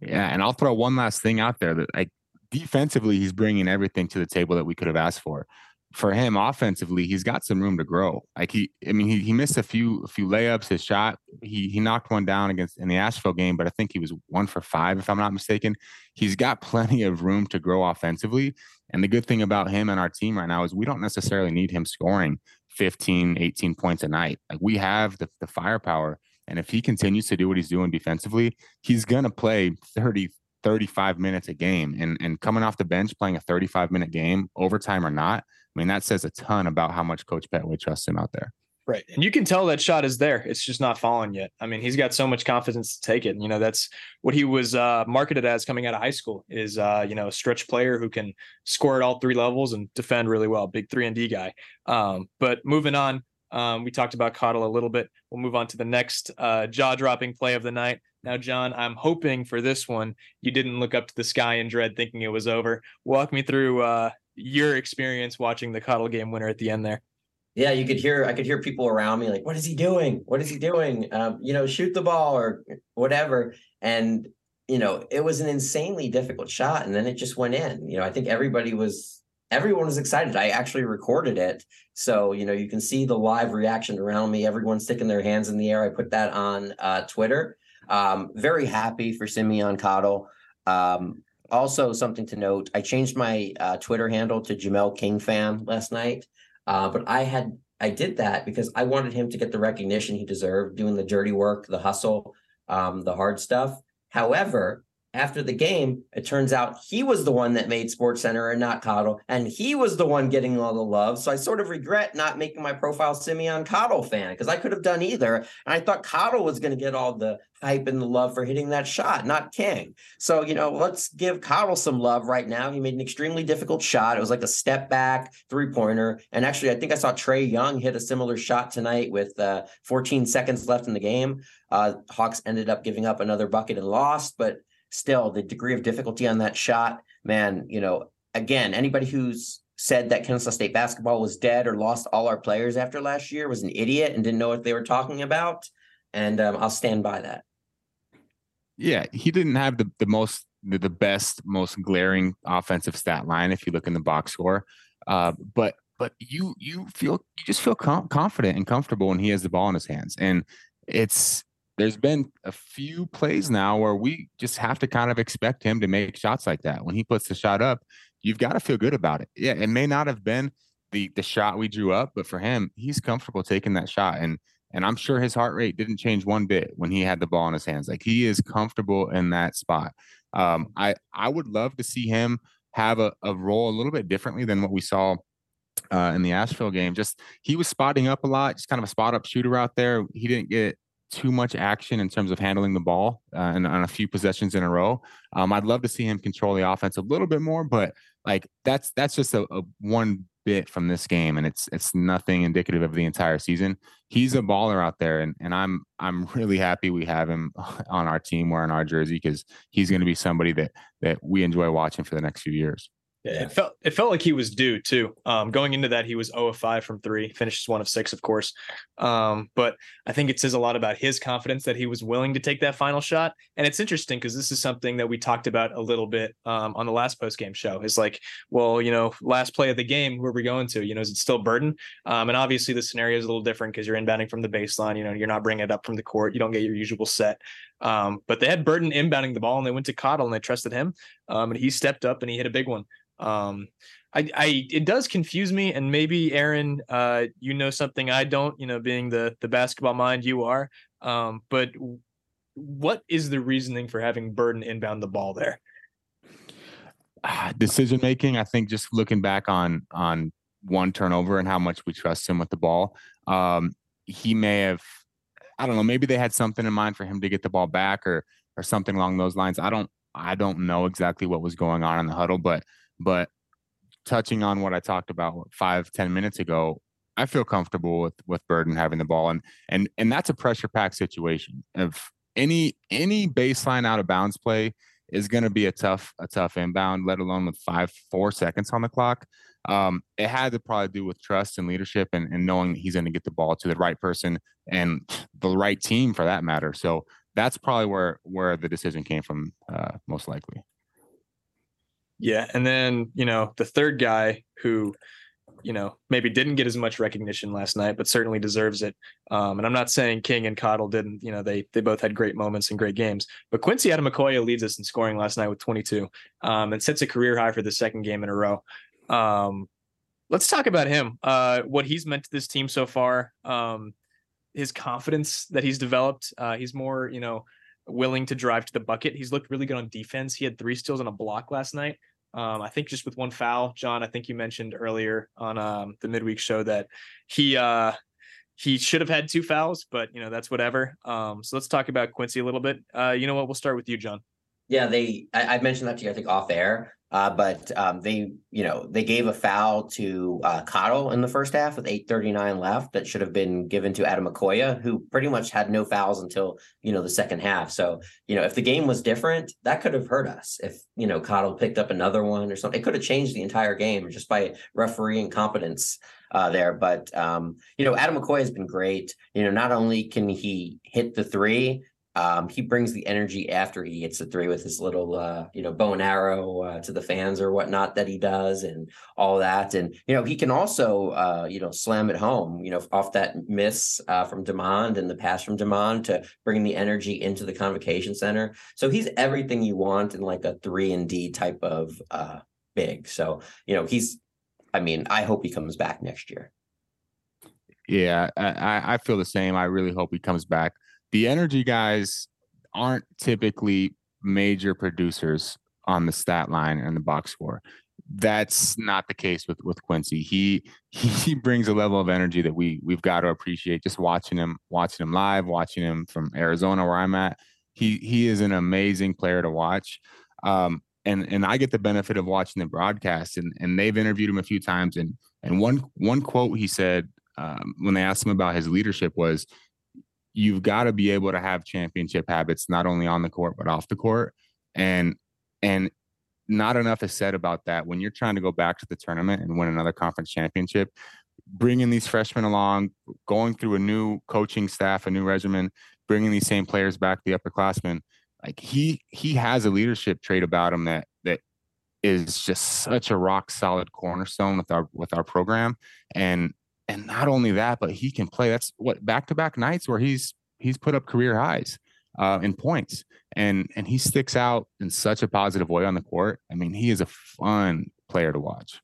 Yeah, and I'll throw one last thing out there that like defensively, he's bringing everything to the table that we could have asked for for him offensively, he's got some room to grow. Like he, I mean, he, he missed a few a few layups. His shot, he he knocked one down against in the Asheville game, but I think he was one for five, if I'm not mistaken. He's got plenty of room to grow offensively. And the good thing about him and our team right now is we don't necessarily need him scoring 15, 18 points a night. Like we have the, the firepower. And if he continues to do what he's doing defensively, he's gonna play 30, 35 minutes a game and and coming off the bench playing a 35 minute game overtime or not i mean that says a ton about how much coach pettway trusts him out there Right. And you can tell that shot is there. It's just not falling yet. I mean, he's got so much confidence to take it. You know, that's what he was uh, marketed as coming out of high school is, uh, you know, a stretch player who can score at all three levels and defend really well. Big three and D guy. Um, but moving on, um, we talked about Cottle a little bit. We'll move on to the next uh, jaw dropping play of the night. Now, Jon, I'm hoping for this one, you didn't look up to the sky in dread thinking it was over. Walk me through uh, your experience watching the Cottle game winner at the end there yeah, you could hear I could hear people around me like, "What is he doing? What is he doing? Um, you know, shoot the ball or whatever." And you know, it was an insanely difficult shot, and then it just went in. You know, I think everybody was everyone was excited. I actually recorded it, so you know you can see the live reaction around me. Everyone sticking their hands in the air. I put that on uh, Twitter. Um, very happy for Simeon Cottle. Um, also, something to note: I changed my uh, Twitter handle to Jamel King fan last night. Uh, but I had I did that because I wanted him to get the recognition he deserved, doing the dirty work, the hustle, um, the hard stuff. However, after the game, it turns out he was the one that made Sports Center and not Cottle, and he was the one getting all the love. So I sort of regret not making my profile Simeon Cottle fan because I could have done either. And I thought Cottle was going to get all the hype and the love for hitting that shot, not King. So, you know, let's give Cottle some love right now. He made an extremely difficult shot. It was like a step back three pointer. And actually, I think I saw Trae Young hit a similar shot tonight with uh, 14 seconds left in the game. Uh, Hawks ended up giving up another bucket and lost, but still the degree of difficulty on that shot, man, you know, again, anybody who's said that Kennesaw State basketball was dead or lost all our players after last year was an idiot and didn't know what they were talking about. And um, I'll stand by that. Yeah, he didn't have the, the most the, the best, most glaring offensive stat line if you look in the box score. Uh, but but you you feel you just feel com- confident and comfortable when he has the ball in his hands, and it's there's been a few plays now where we just have to kind of expect him to make shots like that. When he puts the shot up, you've got to feel good about it. Yeah, it may not have been the the shot we drew up, but for him, he's comfortable taking that shot. And and I'm sure his heart rate didn't change one bit when he had the ball in his hands. Like he is comfortable in that spot. Um, I I would love to see him have a, a role a little bit differently than what we saw uh, in the Asheville game. Just he was spotting up a lot, just kind of a spot up shooter out there. He didn't get too much action in terms of handling the ball uh, and on a few possessions in a row. Um, I'd love to see him control the offense a little bit more, but like that's that's just a, a, one bit from this game, and it's it's nothing indicative of the entire season. He's a baller out there, and and I'm I'm really happy we have him on our team wearing our jersey because he's going to be somebody that that we enjoy watching for the next few years. Yeah, it felt it felt like he was due too. Um, going into that, he was 0 of 5 from three, finishes one of six, of course. Um, but I think it says a lot about his confidence that he was willing to take that final shot. And it's interesting because this is something that we talked about a little bit um, on the last post game show. Is like, well, you know, last play of the game, where are we going to? You know, is it still Burden? Um, and obviously the scenario is a little different because you're inbounding from the baseline. You know, you're not bringing it up from the court. You don't get your usual set. Um, but they had Burden inbounding the ball and they went to Cottle and they trusted him. Um, and he stepped up and he hit a big one. Um, I, I, it does confuse me, and maybe Aaron, uh, you know something I don't. You know, being the the basketball mind you are. Um, but what is the reasoning for having Burden inbound the ball there? Decision making. I think just looking back on on one turnover and how much we trust him with the ball. Um, he may have, I don't know, maybe they had something in mind for him to get the ball back or or something along those lines. I don't I don't know exactly what was going on in the huddle, but but touching on what I talked about five ten minutes ago, I feel comfortable with with Burden having the ball, and and and that's a pressure pack situation. If any any baseline out of bounds play is going to be a tough a tough inbound, let alone with five four seconds on the clock. Um, it had to probably do with trust and leadership and, and knowing that he's going to get the ball to the right person and the right team for that matter. So that's probably where where the decision came from, uh, most likely. Yeah, and then you know the third guy who, you know, maybe didn't get as much recognition last night, but certainly deserves it. Um, and I'm not saying King and Cottle didn't. You know, they they both had great moments and great games. But Quincy Ademokoya leads us in scoring last night with 22, um, and sets a career high for the second game in a row. Um, let's talk about him. Uh, what he's meant to this team so far. Um, his confidence that he's developed. Uh, he's more, you know, willing to drive to the bucket. He's looked really good on defense. He had three steals and a block last night. Um, I think just with one foul, Jon. I think you mentioned earlier on um, the midweek show that he uh, he should have had two fouls, but you know that's whatever. Um, so let's talk about Quincy a little bit. Uh, you know what? We'll start with you, Jon. Yeah, they. I, I mentioned that to you. I think off air. Uh, but um, they, you know, they gave a foul to uh, Cottle in the first half with 8:39 left that should have been given to Ademokoya, who pretty much had no fouls until you know the second half. So you know, if the game was different, that could have hurt us. If you know Cottle picked up another one or something, it could have changed the entire game just by referee incompetence uh, there. But um, you know, Ademokoya has been great. You know, not only can he hit the three, um, he brings the energy after he hits the three with his little, uh, you know, bow and arrow uh, to the fans or whatnot that he does, and all that. And you know, he can also, uh, you know, slam it home. You know, off that miss uh, from Demond and the pass from Demond to bring the energy into the convocation center. So he's everything you want in like a three and D type of uh, big. So you know, he's. I mean, I hope he comes back next year. Yeah, I, I feel the same. I really hope he comes back the energy guys aren't typically major producers on the stat line and the box score. That's not the case with with Quincy. He he brings a level of energy that we we've got to appreciate. Just watching him, watching him live, watching him from Arizona where I'm at. He he is an amazing player to watch. Um, and and I get the benefit of watching the broadcast, and and they've interviewed him a few times, and and one one quote he said um, when they asked him about his leadership was, you've got to be able to have championship habits not only on the court but off the court. And and not enough is said about that. When you're trying to go back to the tournament and win another conference championship bringing these freshmen along going through a new coaching staff a new regimen bringing these same players back the upperclassmen like he he has a leadership trait about him that that is just such a rock solid cornerstone with our with our program. And and not only that, but he can play. That's what back to back nights where he's he's put up career highs uh, in points, and and he sticks out in such a positive way on the court. I mean, he is a fun player to watch.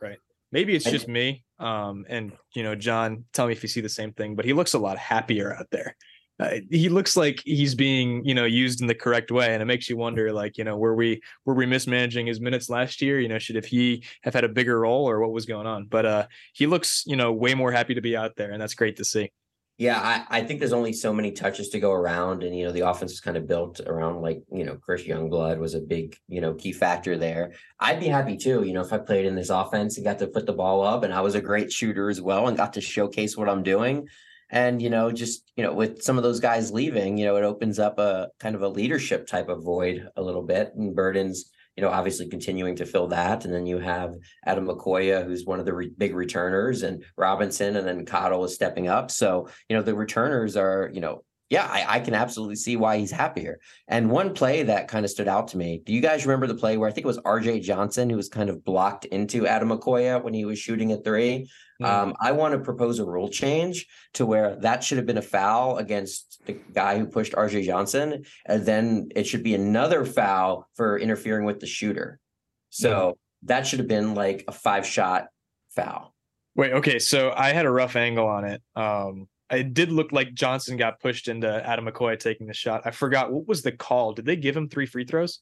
Right. Maybe it's just me. Um, and you know, Jon, tell me if you see the same thing. But he looks a lot happier out there uh, he looks like he's being you know used in the correct way and it makes you wonder like you know were we were we mismanaging his minutes last year? You know should have he have had a bigger role or what was going on? But uh he looks you know way more happy to be out there and that's great to see. Yeah i, I think there's only so many touches to go around and you know the offense is kind of built around like you know chris youngblood was a big you know key factor there. I'd be happy too you know if i played in this offense and got to put the ball up and i was a great shooter as well and got to showcase what i'm doing and you know just you know with some of those guys leaving you know it opens up a kind of a leadership type of void a little bit and burdens you know obviously continuing to fill that and then you have ademokoya who's one of the re- big returners and robinson and then cottle is stepping up so you know the returners are you know yeah, I, I, can absolutely see why he's happier. And one play that kind of stood out to me. Do you guys remember the play where I think it was RJ Johnson who was kind of blocked into Ademokoya when he was shooting a three? Um, I want to propose a rule change to where that should have been a foul against the guy who pushed RJ Johnson, and then it should be another foul for interfering with the shooter. So mm-hmm. that should have been like a five shot foul. Wait, okay. So I had a rough angle on it. Um, it did look like Johnson got pushed into Ademokoya taking the shot. I forgot what was the call. Did they give him three free throws?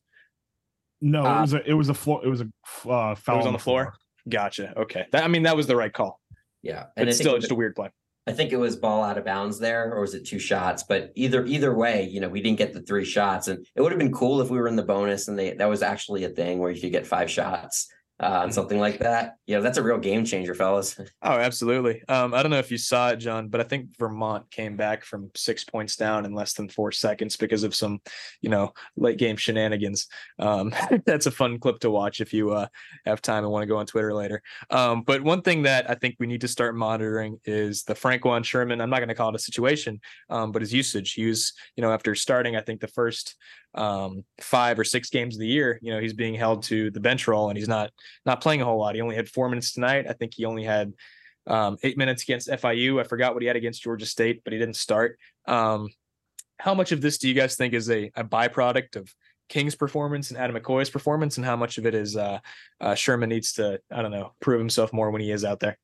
No, uh, it was a it was a floor. It was a uh, foul. It was on the floor. floor. Gotcha. Okay, that, I mean that was the right call. Yeah, and it's still just a weird play. I think it was ball out of bounds there, or was it two shots? But either either way, you know, we didn't get the three shots, and it would have been cool if we were in the bonus and they that was actually a thing where you could get five shots uh, and something like that. You know, that's a real game changer, fellas. Oh, absolutely. Um, I don't know if you saw it, Jon, but I think Vermont came back from six points down in less than four seconds because of some, you know, late game shenanigans. Um, that's a fun clip to watch if you uh, have time and want to go on Twitter later. Um, but one thing that I think we need to start monitoring is the Frank Franquan Sherman. I'm not going to call it a situation, um, but his usage. He was, you know, after starting, I think the first um, five or six games of the year, you know, he's being held to the bench role and he's not not playing a whole lot. He only had four minutes tonight. I think he only had um, eight minutes against FIU. I forgot what he had against Georgia State, but he didn't start. Um, how much of this do you guys think is a, a byproduct of King's performance and Ademokoya's performance, and how much of it is uh, uh, Sherman needs to, I don't know, prove himself more when he is out there?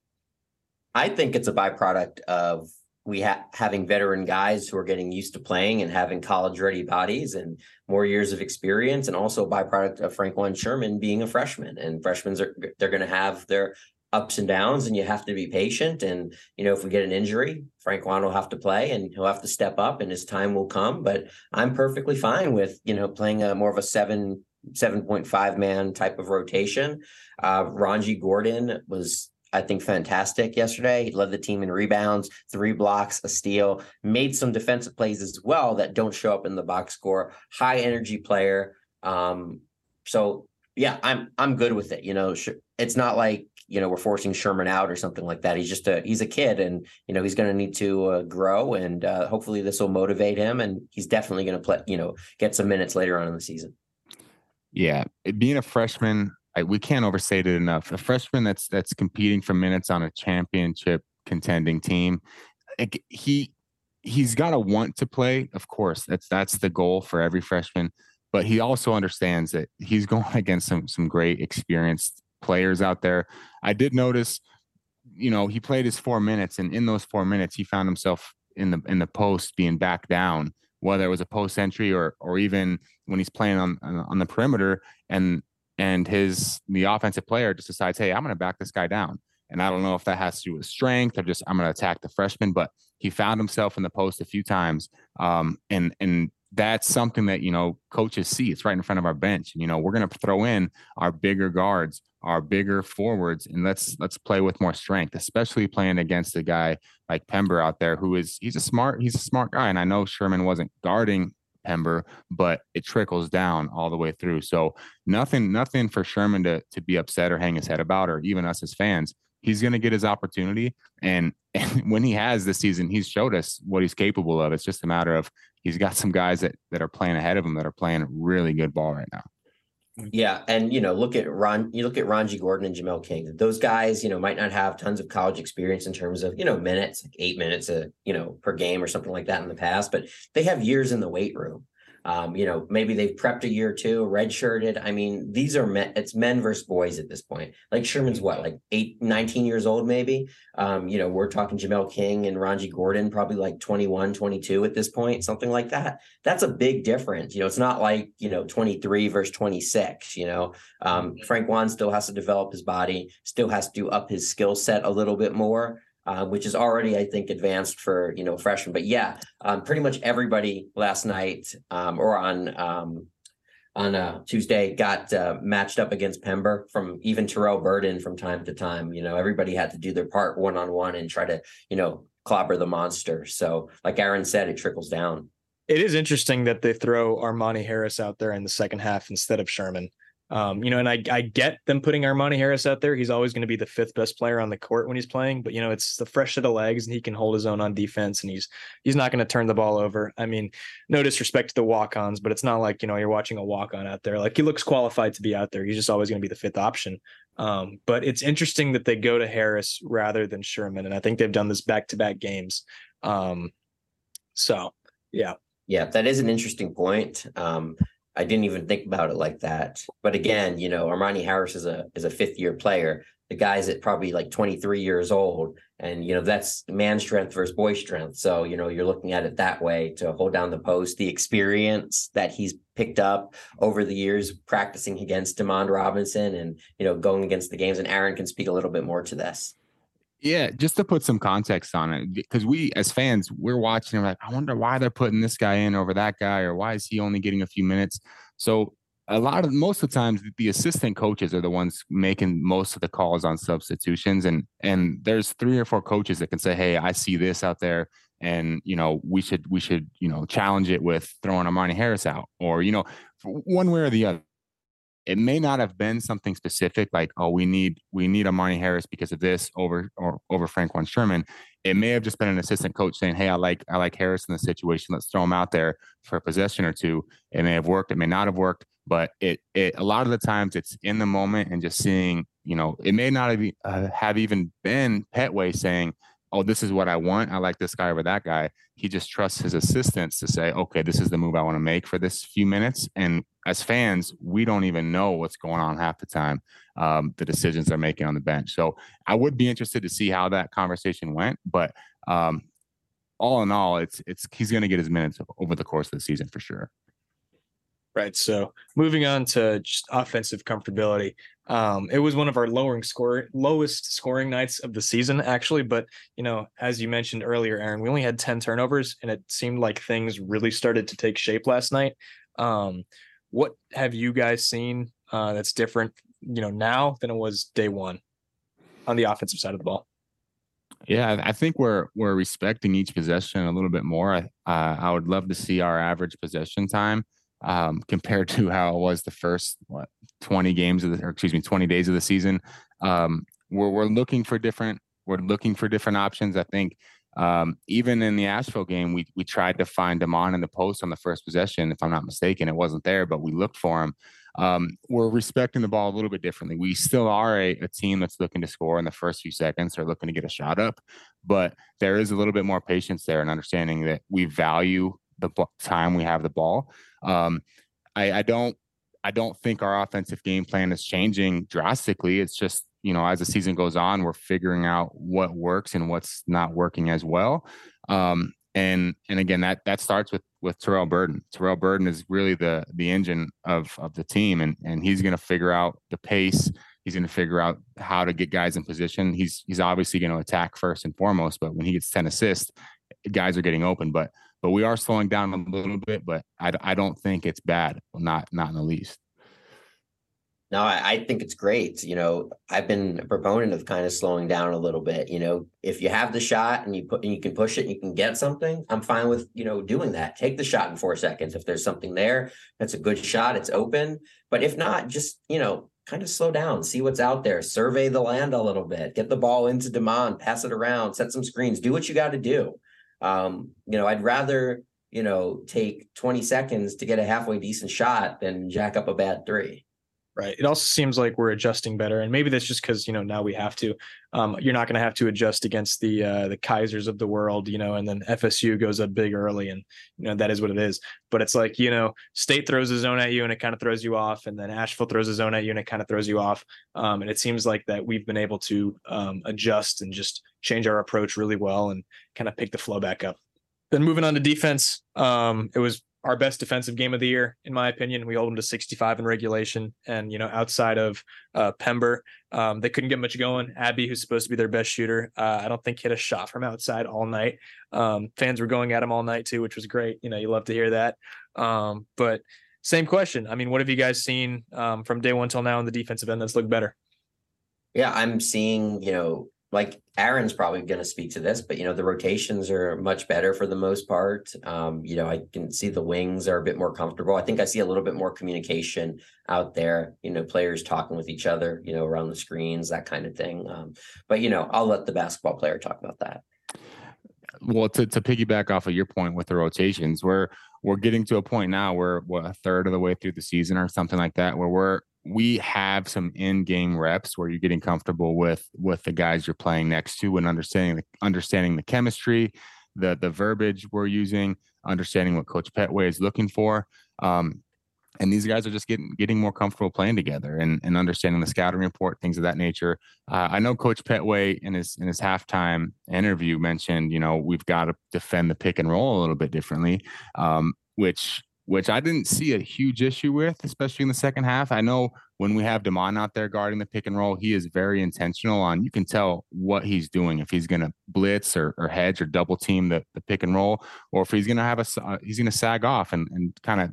I think it's a byproduct of we have having veteran guys who are getting used to playing and having college ready bodies and more years of experience, and also byproduct of Franquan Sherman being a freshman. And freshmen are they're going to have their ups and downs, and you have to be patient. And you know, if we get an injury, Franquan will have to play, and he'll have to step up, and his time will come. But I'm perfectly fine with you know playing a more of a seven 7.5 man type of rotation. Uh, Rongie Gordon was I think, fantastic yesterday. He led the team in rebounds, three blocks, a steal, made some defensive plays as well that don't show up in the box score. High energy player. Um, so yeah, I'm I'm good with it. You know, it's not like you know we're forcing Sherman out or something like that. He's just a he's a kid, and you know he's going to need to uh, grow, and uh, hopefully this will motivate him, and he's definitely going to play. You know, get some minutes later on in the season. Yeah, being a freshman, I, we can't overstate it enough. A freshman that's that's competing for minutes on a championship contending team, he he's got to want to play. Of course, that's that's the goal for every freshman. But he also understands that he's going against some some great experienced players out there. I did notice, you know, he played his four minutes, and in those four minutes, he found himself in the in the post being back down, whether it was a post entry or or even when he's playing on on the perimeter. And and his the offensive player just decides, hey, I'm going to back this guy down. And I don't know if that has to do with strength or just I'm going to attack the freshman, but he found himself in the post a few times. Um, and and that's something that you know coaches see. It's right in front of our bench. And, you know, we're going to throw in our bigger guards, our bigger forwards, and let's let's play with more strength, especially playing against a guy like Pember out there who is he's a smart he's a smart guy. And I know Sherman wasn't guarding Pember, but it trickles down all the way through. So nothing, nothing for Sherman to to be upset or hang his head about, or even us as fans. He's going to get his opportunity, and, and when he has this season, he's showed us what he's capable of. It's just a matter of he's got some guys that that are playing ahead of him that are playing really good ball right now. Mm-hmm. Yeah, and you know, look at Ron. You look at Rongie Gordon and Jamel King. Those guys, you know, might not have tons of college experience in terms of you know minutes, like eight minutes a you know per game or something like that in the past, but they have years in the weight room. Um, you know, maybe they've prepped a year or two, redshirted. I mean, these are men, it's men versus boys at this point. Like Sherman's what, like eight, 19 years old, maybe. Um, you know, we're talking Jamel King and Rongie Gordon, probably like 21, 22 at this point, something like that. That's a big difference. You know, it's not like, you know, 23 versus 26, you know. Um, Franquan still has to develop his body, still has to up his skill set a little bit more uh, which is already, I think, advanced for you know freshmen. But yeah, um, pretty much everybody last night um, or on um, on uh, Tuesday got uh, matched up against Pember from even Terrell Burden from time to time. You know, everybody had to do their part one on one and try to you know clobber the monster. So, like Aaron said, it trickles down. It is interesting that they throw Armani Harris out there in the second half instead of Sherman. Um, you know, and I, I get them putting Armani Harris out there. He's always going to be the fifth best player on the court when he's playing, but you know, it's the fresh set of legs and he can hold his own on defense and he's he's not going to turn the ball over. I mean, no disrespect to the walk-ons, but it's not like, you know, you're watching a walk-on out there. Like he looks qualified to be out there. He's just always going to be the fifth option. Um, but it's interesting that they go to Harris rather than Sherman. And I think they've done this back-to-back games. Um, so yeah. Yeah, that is an interesting point. Um, I didn't even think about it like that. But again, you know, Armani Harris is a is a fifth year player. The guy's at probably like 23 years old. And you know, that's man strength versus boy strength. So, you know, you're looking at it that way to hold down the post, the experience that he's picked up over the years practicing against Demond Robinson and you know, going against the games. And Aaron can speak a little bit more to this. Yeah, just to put some context on it, because we as fans, we're watching. We're like, I wonder why they're putting this guy in over that guy, or why is he only getting a few minutes? So a lot of most of the times, the assistant coaches are the ones making most of the calls on substitutions, and and there's three or four coaches that can say, Hey, I see this out there, and you know we should we should you know challenge it with throwing Armani Harris out, or you know one way or the other it may not have been something specific like oh we need we need Armani Harris because of this over or over Franquan Sherman. It may have just been an assistant coach saying, "Hey, I like I like Harris in the situation. Let's throw him out there for a possession or two. It may have worked. It may not have worked, but it it a lot of the times it's in the moment and just seeing. You know, it may not have, uh, have even been Pettway saying, oh, this is what I want. I like this guy over that guy. He just trusts his assistants to say, okay, this is the move I want to make for this few minutes. And as fans, we don't even know what's going on half the time, um, the decisions they're making on the bench. So I would be interested to see how that conversation went. But um, all in all, it's it's he's going to get his minutes over the course of the season for sure. Right. So moving on to just offensive comfortability. Um, it was one of our lowering score lowest scoring nights of the season, actually. But you know, as you mentioned earlier, Aaron, we only had 10 turnovers, and it seemed like things really started to take shape last night. Um, what have you guys seen uh, that's different, you know, now than it was day one on the offensive side of the ball? Yeah, I think we're we're respecting each possession a little bit more. Uh, I would love to see our average possession time um, compared to how it was the first what 20 games of the or excuse me 20 days of the season. Um, we're we're looking for different we're looking for different options. I think um, even in the Asheville game, we we tried to find Demond in the post on the first possession. If I'm not mistaken, it wasn't there, but we looked for him. Um, we're respecting the ball a little bit differently. We still are a, a, team that's looking to score in the first few seconds or looking to get a shot up, but there is a little bit more patience there and understanding that we value the time we have the ball. Um, I, I don't I don't think our offensive game plan is changing drastically. It's just you know as the season goes on, we're figuring out what works and what's not working as well. Um, and and again, that that starts with with Terrell Burden. Terrell Burden is really the the engine of of the team, and and he's going to figure out the pace. He's going to figure out how to get guys in position. He's he's obviously going to attack first and foremost, but when he gets ten assists, guys are getting open. But but we are slowing down a little bit. But I, I don't think it's bad. Not not in the least. No, I, I, think it's great. You know, I've been a proponent of kind of slowing down a little bit. You know, if you have the shot and you put and you can push it and you can get something, I'm fine with, you know, doing that. Take the shot in four seconds. If there's something there, that's a good shot, it's open. But if not, just, you know, kind of slow down, see what's out there, survey the land a little bit, get the ball into Demond, pass it around, set some screens, do what you got to do. Um, you know, I'd rather, you know, take 20 seconds to get a halfway decent shot than jack up a bad three. Right. It also seems like we're adjusting better, and maybe that's just because you know now we have to. Um, you're not going to have to adjust against the uh, the Keisers of the world, you know, and then FSU goes up big early, and you know that is what it is. But it's like you know, State throws a zone at you, and it kind of throws you off, and then Asheville throws a zone at you, and it kind of throws you off. Um, and it seems like that we've been able to um, adjust and just change our approach really well, and kind of pick the flow back up. Then moving on to defense, um, it was our best defensive game of the year, in my opinion. We hold them to 65 in regulation, and you know, outside of uh, Pember, um, they couldn't get much going. Abby, who's supposed to be their best shooter, uh, I don't think hit a shot from outside all night. Um, fans were going at him all night too, which was great. You know, you love to hear that. Um, but same question. I mean, what have you guys seen um, from day one till now in the defensive end that's looked better? Yeah, I'm seeing you know like Aaron's probably going to speak to this, but you know the rotations are much better for the most part. Um, you know, I can see the wings are a bit more comfortable. I think I see a little bit more communication out there. You know, players talking with each other. You know, around the screens, that kind of thing. Um, but you know, I'll let the basketball player talk about that. Well, to, to piggyback off of your point with the rotations, we're we're getting to a point now where what a third of the way through the season or something like that, where we're we have some in-game reps where you're getting comfortable with with the guys you're playing next to and understanding the understanding the chemistry, the the verbiage we're using, understanding what Coach Pettway is looking for. Um, and these guys are just getting getting more comfortable playing together and, and understanding the scouting report, things of that nature. Uh, I know Coach Pettway in his in his halftime interview mentioned, you know, we've got to defend the pick and roll a little bit differently, um, which which I didn't see a huge issue with, especially in the second half. I know when we have Demond out there guarding the pick and roll, he is very intentional on you can tell what he's doing if he's going to blitz or, or hedge or double team the, the pick and roll, or if he's going to have a uh, he's going to sag off and, and kind of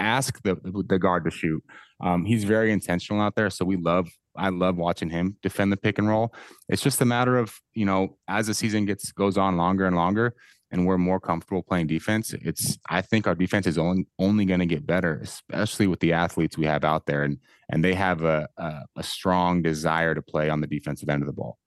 ask the the guard to shoot. Um, he's very intentional out there, so we love I love watching him defend the pick and roll. It's just a matter of you know as the season gets goes on longer and longer, and we're more comfortable playing defense, it's I think our defense is only only going to get better, especially with the athletes we have out there, and and they have a, a a strong desire to play on the defensive end of the ball.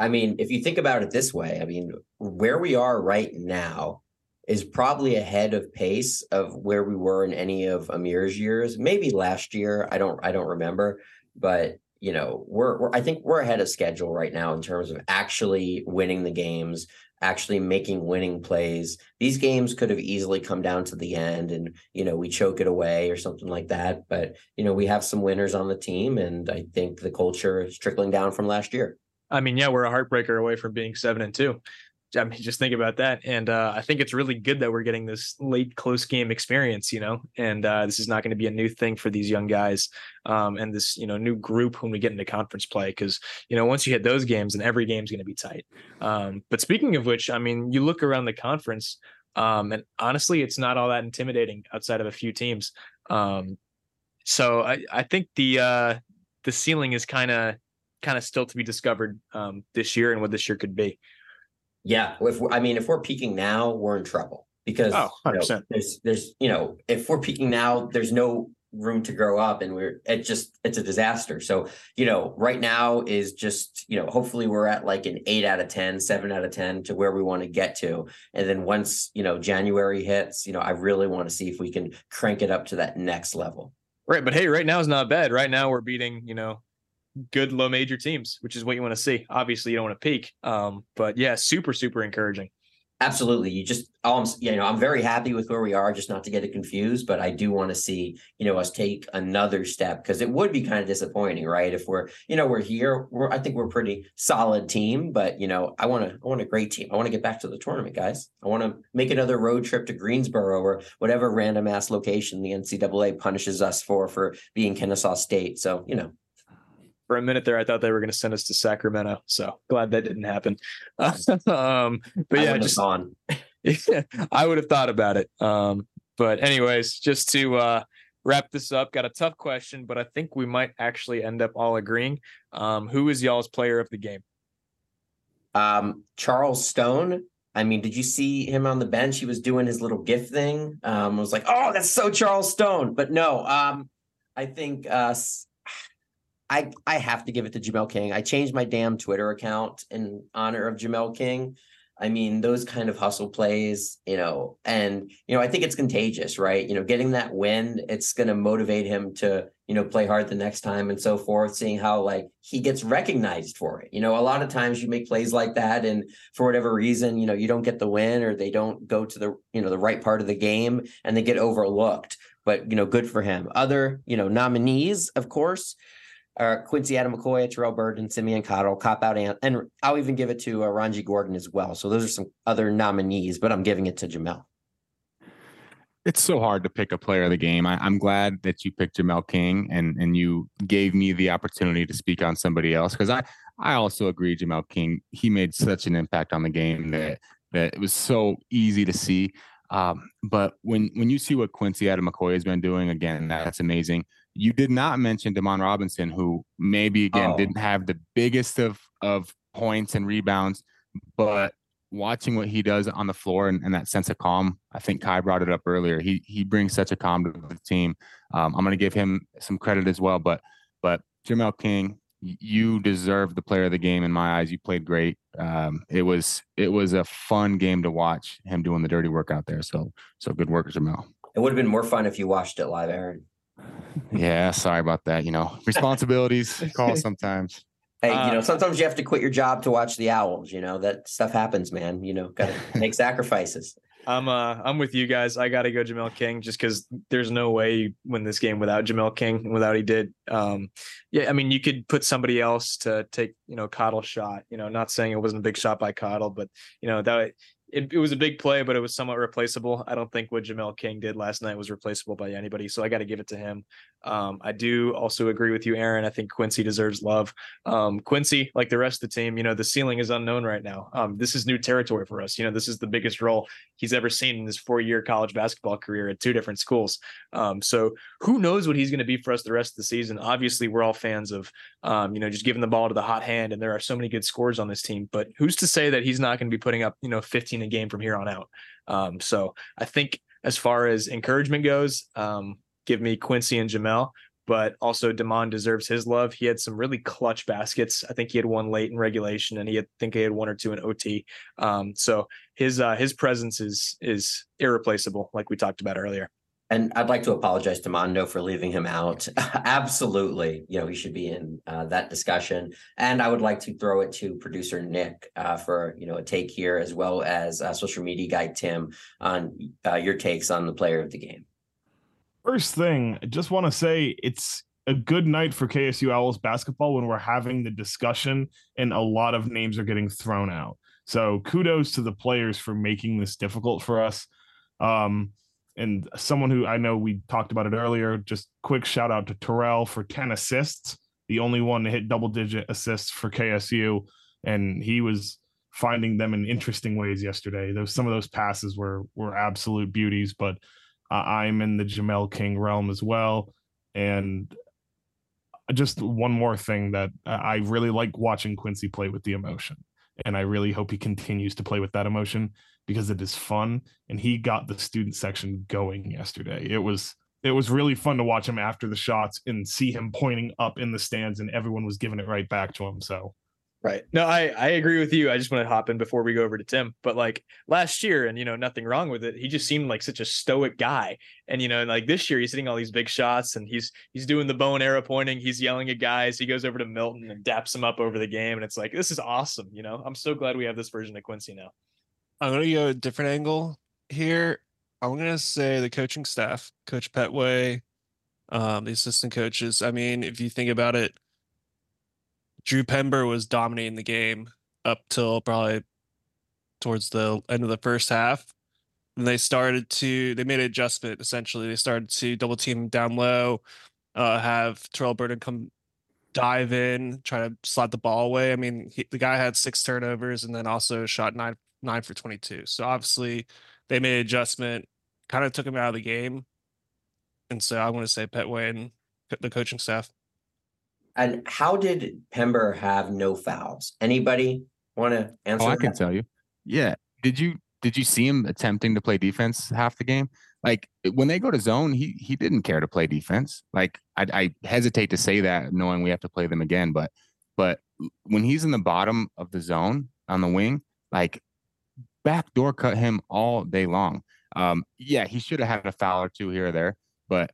I mean, if you think about it this way, I mean, where we are right now is probably ahead of pace of where we were in any of Amir's years. Maybe last year, I don't I don't remember, but you know, we're, we're I think we're ahead of schedule right now in terms of actually winning the games, actually making winning plays. These games could have easily come down to the end and, you know, we choke it away or something like that. But, you know, we have some winners on the team and I think the culture is trickling down from last year. I mean, yeah, we're a heartbreaker away from being seven and two. I mean, just think about that. And uh, I think it's really good that we're getting this late close game experience, you know, and uh, this is not going to be a new thing for these young guys um, and this, you know, new group when we get into conference play. Cause, you know, once you hit those games and every game's going to be tight. Um, but speaking of which, I mean, you look around the conference um, and honestly, it's not all that intimidating outside of a few teams. Um, so I, I think the, uh, the ceiling is kind of, kind of still to be discovered um, this year and what this year could be. Yeah, if I mean, if we're peaking now, we're in trouble because oh, you know, there's there's you know, if we're peaking now, there's no room to grow up and we're it just it's a disaster. So you know right now is just you know hopefully we're at like an 8 out of 10 7 out of 10 to where we want to get to. And then once you know january hits you know i really want to see if we can crank it up to that next level. Right but hey right now is not bad. Right now we're beating you know good low major teams, which is what you want to see. Obviously, you don't want to peak, um, but yeah, super super encouraging. Absolutely. You just, um, you know, I'm very happy with where we are, just not to get it confused, but I do want to see, you know, us take another step because it would be kind of disappointing, right? If we're, you know, we're here, we're, I think we're a pretty solid team, but, you know, I want to, I want a great team. I want to get back to the tournament, guys. I want to make another road trip to Greensboro or whatever random ass location the NCAA punishes us for, for being Kennesaw State. So, you know, for a minute there, I thought they were going to send us to Sacramento. So glad that didn't happen. um, but yeah, just on. I would have thought about it. Um, but anyways, just to uh, wrap this up, got a tough question, but I think we might actually end up all agreeing. Um, who is y'all's player of the game? Um, Charles Stone. I mean, did you see him on the bench? He was doing his little gift thing. Um, I was like, oh, that's so Charles Stone. But no, um, I think uh, I I have to give it to Jamel King. I changed my damn Twitter account in honor of Jamel King. I mean, those kind of hustle plays, you know, and you know, I think it's contagious, right? You know, getting that win, it's going to motivate him to, you know, play hard the next time and so forth. Seeing how like he gets recognized for it. You know, a lot of times you make plays like that, and for whatever reason, you know, you don't get the win or they don't go to the, you know, the right part of the game and they get overlooked. But you know, good for him. Other, you know, nominees, of course Quincy Ademokoya, Terrell Bird, and Simeon Cottle, cop out, and, and I'll even give it to uh, Rongie Gordon as well. So those are some other nominees, but I'm giving it to Jamel. It's so hard to pick a player of the game. I, am glad that you picked Jamel King and and you gave me the opportunity to speak on somebody else because I I also agree Jamel King. He made such an impact on the game that that it was so easy to see. Um, but when when you see what Quincy Ademokoya has been doing again, that's amazing. You did not mention Demond Robinson, who maybe again oh. didn't have the biggest of of points and rebounds, but watching what he does on the floor and, and, that sense of calm, I think Kai brought it up earlier. He he brings such a calm to the team. Um, I'm going to give him some credit as well, but but Jamel King, you deserve the player of the game in my eyes. You played great. Um, it was it was a fun game to watch him doing the dirty work out there. So so good work, Jamel. It would have been more fun if you watched it live, Aaron yeah, sorry about that. You know, responsibilities call sometimes. Hey, you know, uh, sometimes you have to quit your job to watch the Owls. You know that stuff happens, man. You know, got to make sacrifices. I'm uh I'm with you guys. I got to go Jamel King just because there's no way you win this game without Jamel King without he did. Um, yeah, I mean you could put somebody else to take you know Cottle's shot. You know, not saying it wasn't a big shot by Cottle, but you know that it, it was a big play, but it was somewhat replaceable. I don't think what Jamel King did last night was replaceable by anybody. So I got to give it to him. Um, I do also agree with you, Aaron. I think Quincy deserves love. Um, Quincy, like the rest of the team, you know, the ceiling is unknown right now. Um, this is new territory for us. You know, this is the biggest role he's ever seen in his four year college basketball career at two different schools. Um, so who knows what he's going to be for us the rest of the season? Obviously, we're all fans of, um, you know, just giving the ball to the hot hand, and there are so many good scores on this team. But who's to say that he's not going to be putting up, you know, 15 a game from here on out? Um, so I think as far as encouragement goes, um, give me Quincy and Jamel, but also Demond deserves his love. He had some really clutch baskets. I think he had one late in regulation, and he had I think he had one or two in OT. Um, so his uh, his presence is is irreplaceable, like we talked about earlier. And I'd like to apologize to Mondo for leaving him out. Absolutely, you know he should be in uh, that discussion. And I would like to throw it to producer Nick uh, for you know a take here, as well as uh, social media guy Tim on uh, your takes on the player of the game. First thing, I just want to say it's a good night for KSU Owls basketball when we're having the discussion and a lot of names are getting thrown out. So kudos to the players for making this difficult for us. Um, and someone who I know we talked about it earlier, just quick shout out to Terrell for 10 assists, the only one to hit double digit assists for KSU. And he was finding them in interesting ways yesterday. Those some of those passes were were absolute beauties, but I'm in the Jamel King realm as well. And just one more thing that I really like watching Quincy play with the emotion. And I really hope he continues to play with that emotion because it is fun. And he got the student section going yesterday. It was it was really fun to watch him after the shots and see him pointing up in the stands and everyone was giving it right back to him. So Right. No, I I agree with you. I just want to hop in before we go over to Tim. But like last year, and you know, nothing wrong with it. He just seemed like such a stoic guy. And you know, like this year, he's hitting all these big shots, and he's he's doing the bow and arrow pointing. He's yelling at guys. He goes over to Milton and daps him up over the game, and it's like this is awesome. You know, I'm so glad we have this version of Quincy now. I'm gonna go a different angle here. I'm gonna say the coaching staff, Coach Pettway, um, the assistant coaches. I mean, if you think about it Drew Pember was dominating the game up till probably towards the end of the first half. And they started to they made an adjustment essentially. They started to double team down low, uh, have Terrell Burden come dive in, try to slide the ball away. I mean, he, the guy had six turnovers and then also shot nine nine for twenty two. So obviously they made an adjustment, kind of took him out of the game. And so I want to say Pettway and the coaching staff. And how did Pember have no fouls? Anybody want to answer? Oh, I that? can tell you. Yeah. Did you did you see him attempting to play defense half the game? Like when they go to zone, he he didn't care to play defense. Like I, I hesitate to say that, knowing we have to play them again, but but when he's in the bottom of the zone on the wing, like backdoor cut him all day long. Um, yeah, he should have had a foul or two here or there, but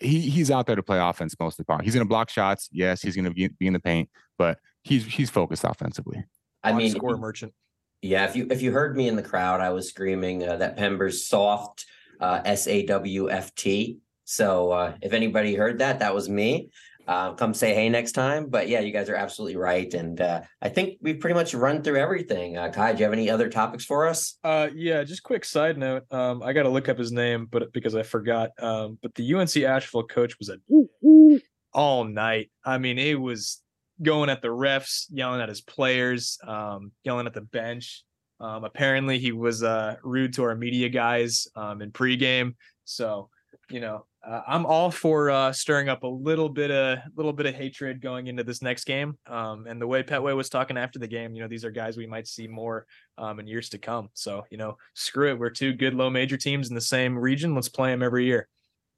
he he's out there to play offense most of the part. He's going to block shots. Yes, he's going to be, be in the paint, but he's he's focused offensively. I mean, score merchant. Yeah, if you if you heard me in the crowd, I was screaming uh, that Pember's soft uh, S A W F T. So uh, if anybody heard that, that was me. Uh, come say hey next time. But yeah, you guys are absolutely right, and uh, I think we've pretty much run through everything. Uh, Kai, do you have any other topics for us? Uh, yeah, just quick side note. Um, I got to look up his name, but because I forgot. Um, but the UNC Asheville coach was a all night. I mean, it was going at the refs, yelling at his players, um, yelling at the bench. Um, apparently, he was uh, rude to our media guys um, in pregame. So, you know, uh, I'm all for uh, stirring up a little bit of little bit of hatred going into this next game. Um, and the way Pettway was talking after the game, you know, these are guys we might see more um, in years to come. So, you know, screw it. We're two good low major teams in the same region. Let's play them every year.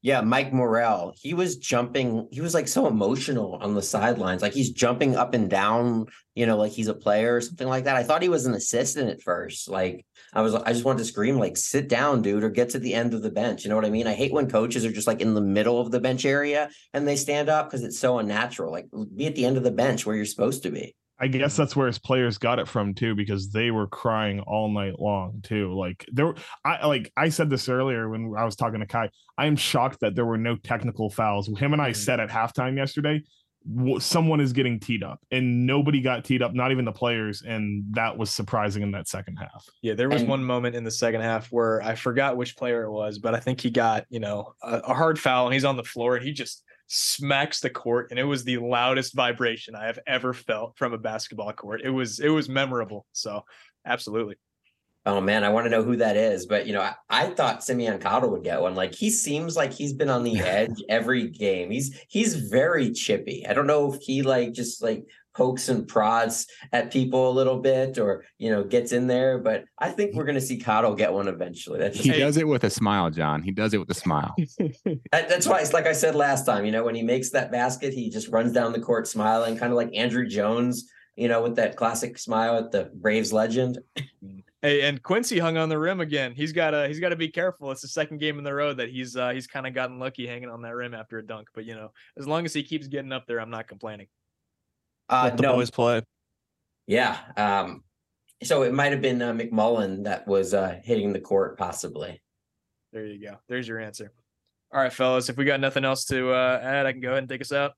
Yeah, Mike Morrell. He was jumping. He was like so emotional on the sidelines. Like he's jumping up and down, you know, like he's a player or something like that. I thought he was an assistant at first. Like I was, I just wanted to scream, like, sit down, dude, or get to the end of the bench. You know what I mean? I hate when coaches are just like in the middle of the bench area and they stand up because it's so unnatural. Like be at the end of the bench where you're supposed to be. I guess mm-hmm. that's where his players got it from too, because they were crying all night long too. Like there, I like I said this earlier when I was talking to Kai. I am shocked that there were no technical fouls. Him and I mm-hmm. said at halftime yesterday, someone is getting teed up, and nobody got teed up, not even the players, and that was surprising in that second half. Yeah, there was one moment in the second half where I forgot which player it was, but I think he got you know a, a hard foul, and he's on the floor, and he just smacks the court and it was the loudest vibration I have ever felt from a basketball court. It was it was memorable. So absolutely. Oh man, I want to know who that is. But you know, I, I thought Simeon Cottle would get one. Like he seems like he's been on the edge every game. He's he's very chippy. I don't know if he like just like pokes and prods at people a little bit or you know gets in there but i think we're going to see Cottle get one eventually that's he does it with a smile jon he does it with a smile that, that's why it's like i said last time you know when he makes that basket he just runs down the court smiling kind of like andruw jones you know with that classic smile at the braves legend Hey, and Quincy hung on the rim again. He's got to he's got to be careful. It's the second game in the row that he's uh, he's kind of gotten lucky hanging on that rim after a dunk. But you know, as long as he keeps getting up there, I'm not complaining. Uh, Let the no, boys play. yeah. Um, so it might have been uh, McMullen that was uh, hitting the court, possibly. There you go. There's your answer. All right, fellas. If we got nothing else to uh, add, I can go ahead and take us out.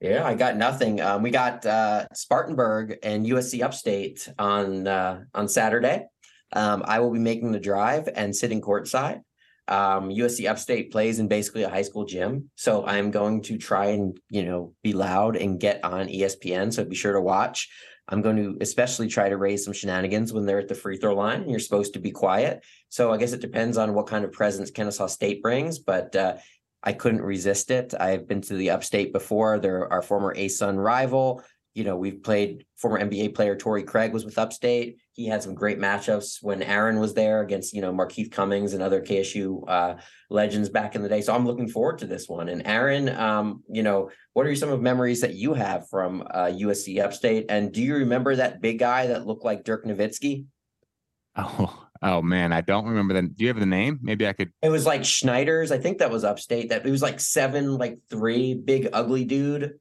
Yeah, I got nothing. Um, we got uh, Spartanburg and USC Upstate on uh, on Saturday. Um, I will be making the drive and sitting courtside. Um, USC Upstate plays in basically a high school gym, so I'm going to try and you know be loud and get on ESPN. So be sure to watch. I'm going to especially try to raise some shenanigans when they're at the free throw line. You're supposed to be quiet. So I guess it depends on what kind of presence Kennesaw State brings, but uh, I couldn't resist it. I've been to the upstate before. They're our former ASUN rival. You know, we've played former NBA player Torrey Craig was with Upstate. He had some great matchups when Aaron was there against, you know, Markeith Cummings and other KSU uh, legends back in the day. So I'm looking forward to this one. And Aaron, um, you know, what are some of memories that you have from uh, USC Upstate? And do you remember that big guy that looked like Dirk Nowitzki? Oh, Oh man, I don't remember the. Do you have the name? Maybe I could. It was like Schneider's. I think that was upstate. That it was like seven, like three, big ugly dude.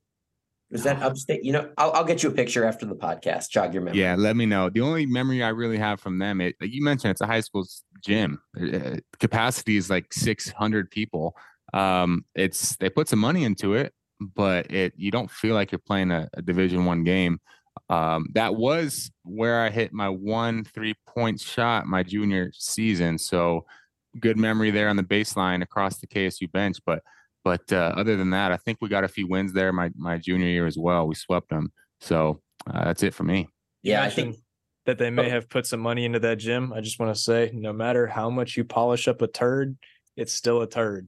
Was that upstate? You know, I'll, I'll get you a picture after the podcast. Jog your memory. Yeah, let me know. The only memory I really have from them, it like you mentioned, it's a high school gym. Uh, capacity is like six hundred people. Um, it's they put some money into it, but it you don't feel like you're playing a, a Division One game. Um, that was where I hit my one three point shot my junior season. So good memory there on the baseline across the KSU bench. But but uh, other than that, I think we got a few wins there my my junior year as well. We swept them. So uh, that's it for me. Yeah, I think that they may have put some money into that gym. I just want to say, no matter how much you polish up a turd, it's still a turd.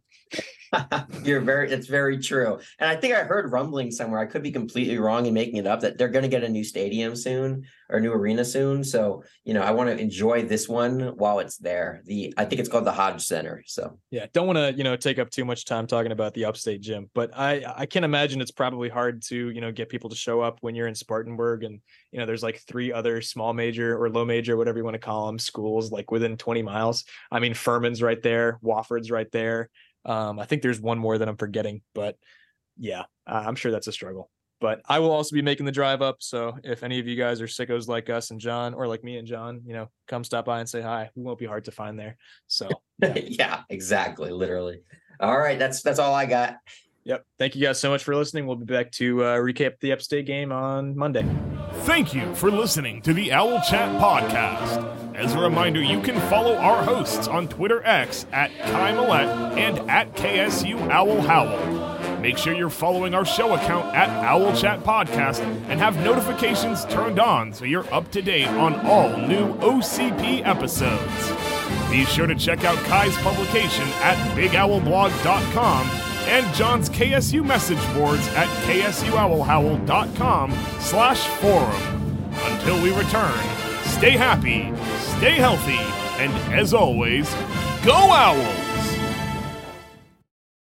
You're very, it's very true. And I think I heard rumbling somewhere. I could be completely wrong in making it up that they're going to get a new stadium soon or new arena soon. So, you know, I want to enjoy this one while it's there. The, I think it's called the Hodge Center. So, yeah, don't want to, you know, take up too much time talking about the upstate gym, but I, I can imagine it's probably hard to, you know, get people to show up when you're in Spartanburg and, you know, there's like three other small major or low major, whatever you want to call them, schools like within 20 miles. I mean, Furman's right there, Wofford's right there. Um, I think there's one more that I'm forgetting, but yeah, I'm sure that's a struggle. But I will also be making the drive up. So if any of you guys are sickos like us and Jon, or like me and Jon, you know, come stop by and say hi. We won't be hard to find there. So yeah, yeah exactly, literally. All right, that's that's all I got. Yep. Thank you guys so much for listening. We'll be back to uh, recap the Upstate game on Monday. Thank you for listening to the Owl Chat podcast. As a reminder, you can follow our hosts on Twitter X at Kai Millette and at KSU Owl Howl. Make sure you're following our show account at Owl Chat Podcast and have notifications turned on so you're up to date on all new OCP episodes. Be sure to check out Kai's publication at BigOwlBlog.com and Jon's KSU message boards at ksuowlhowl.com slash forum. Until we return, stay happy, stay healthy, and as always, go Owls!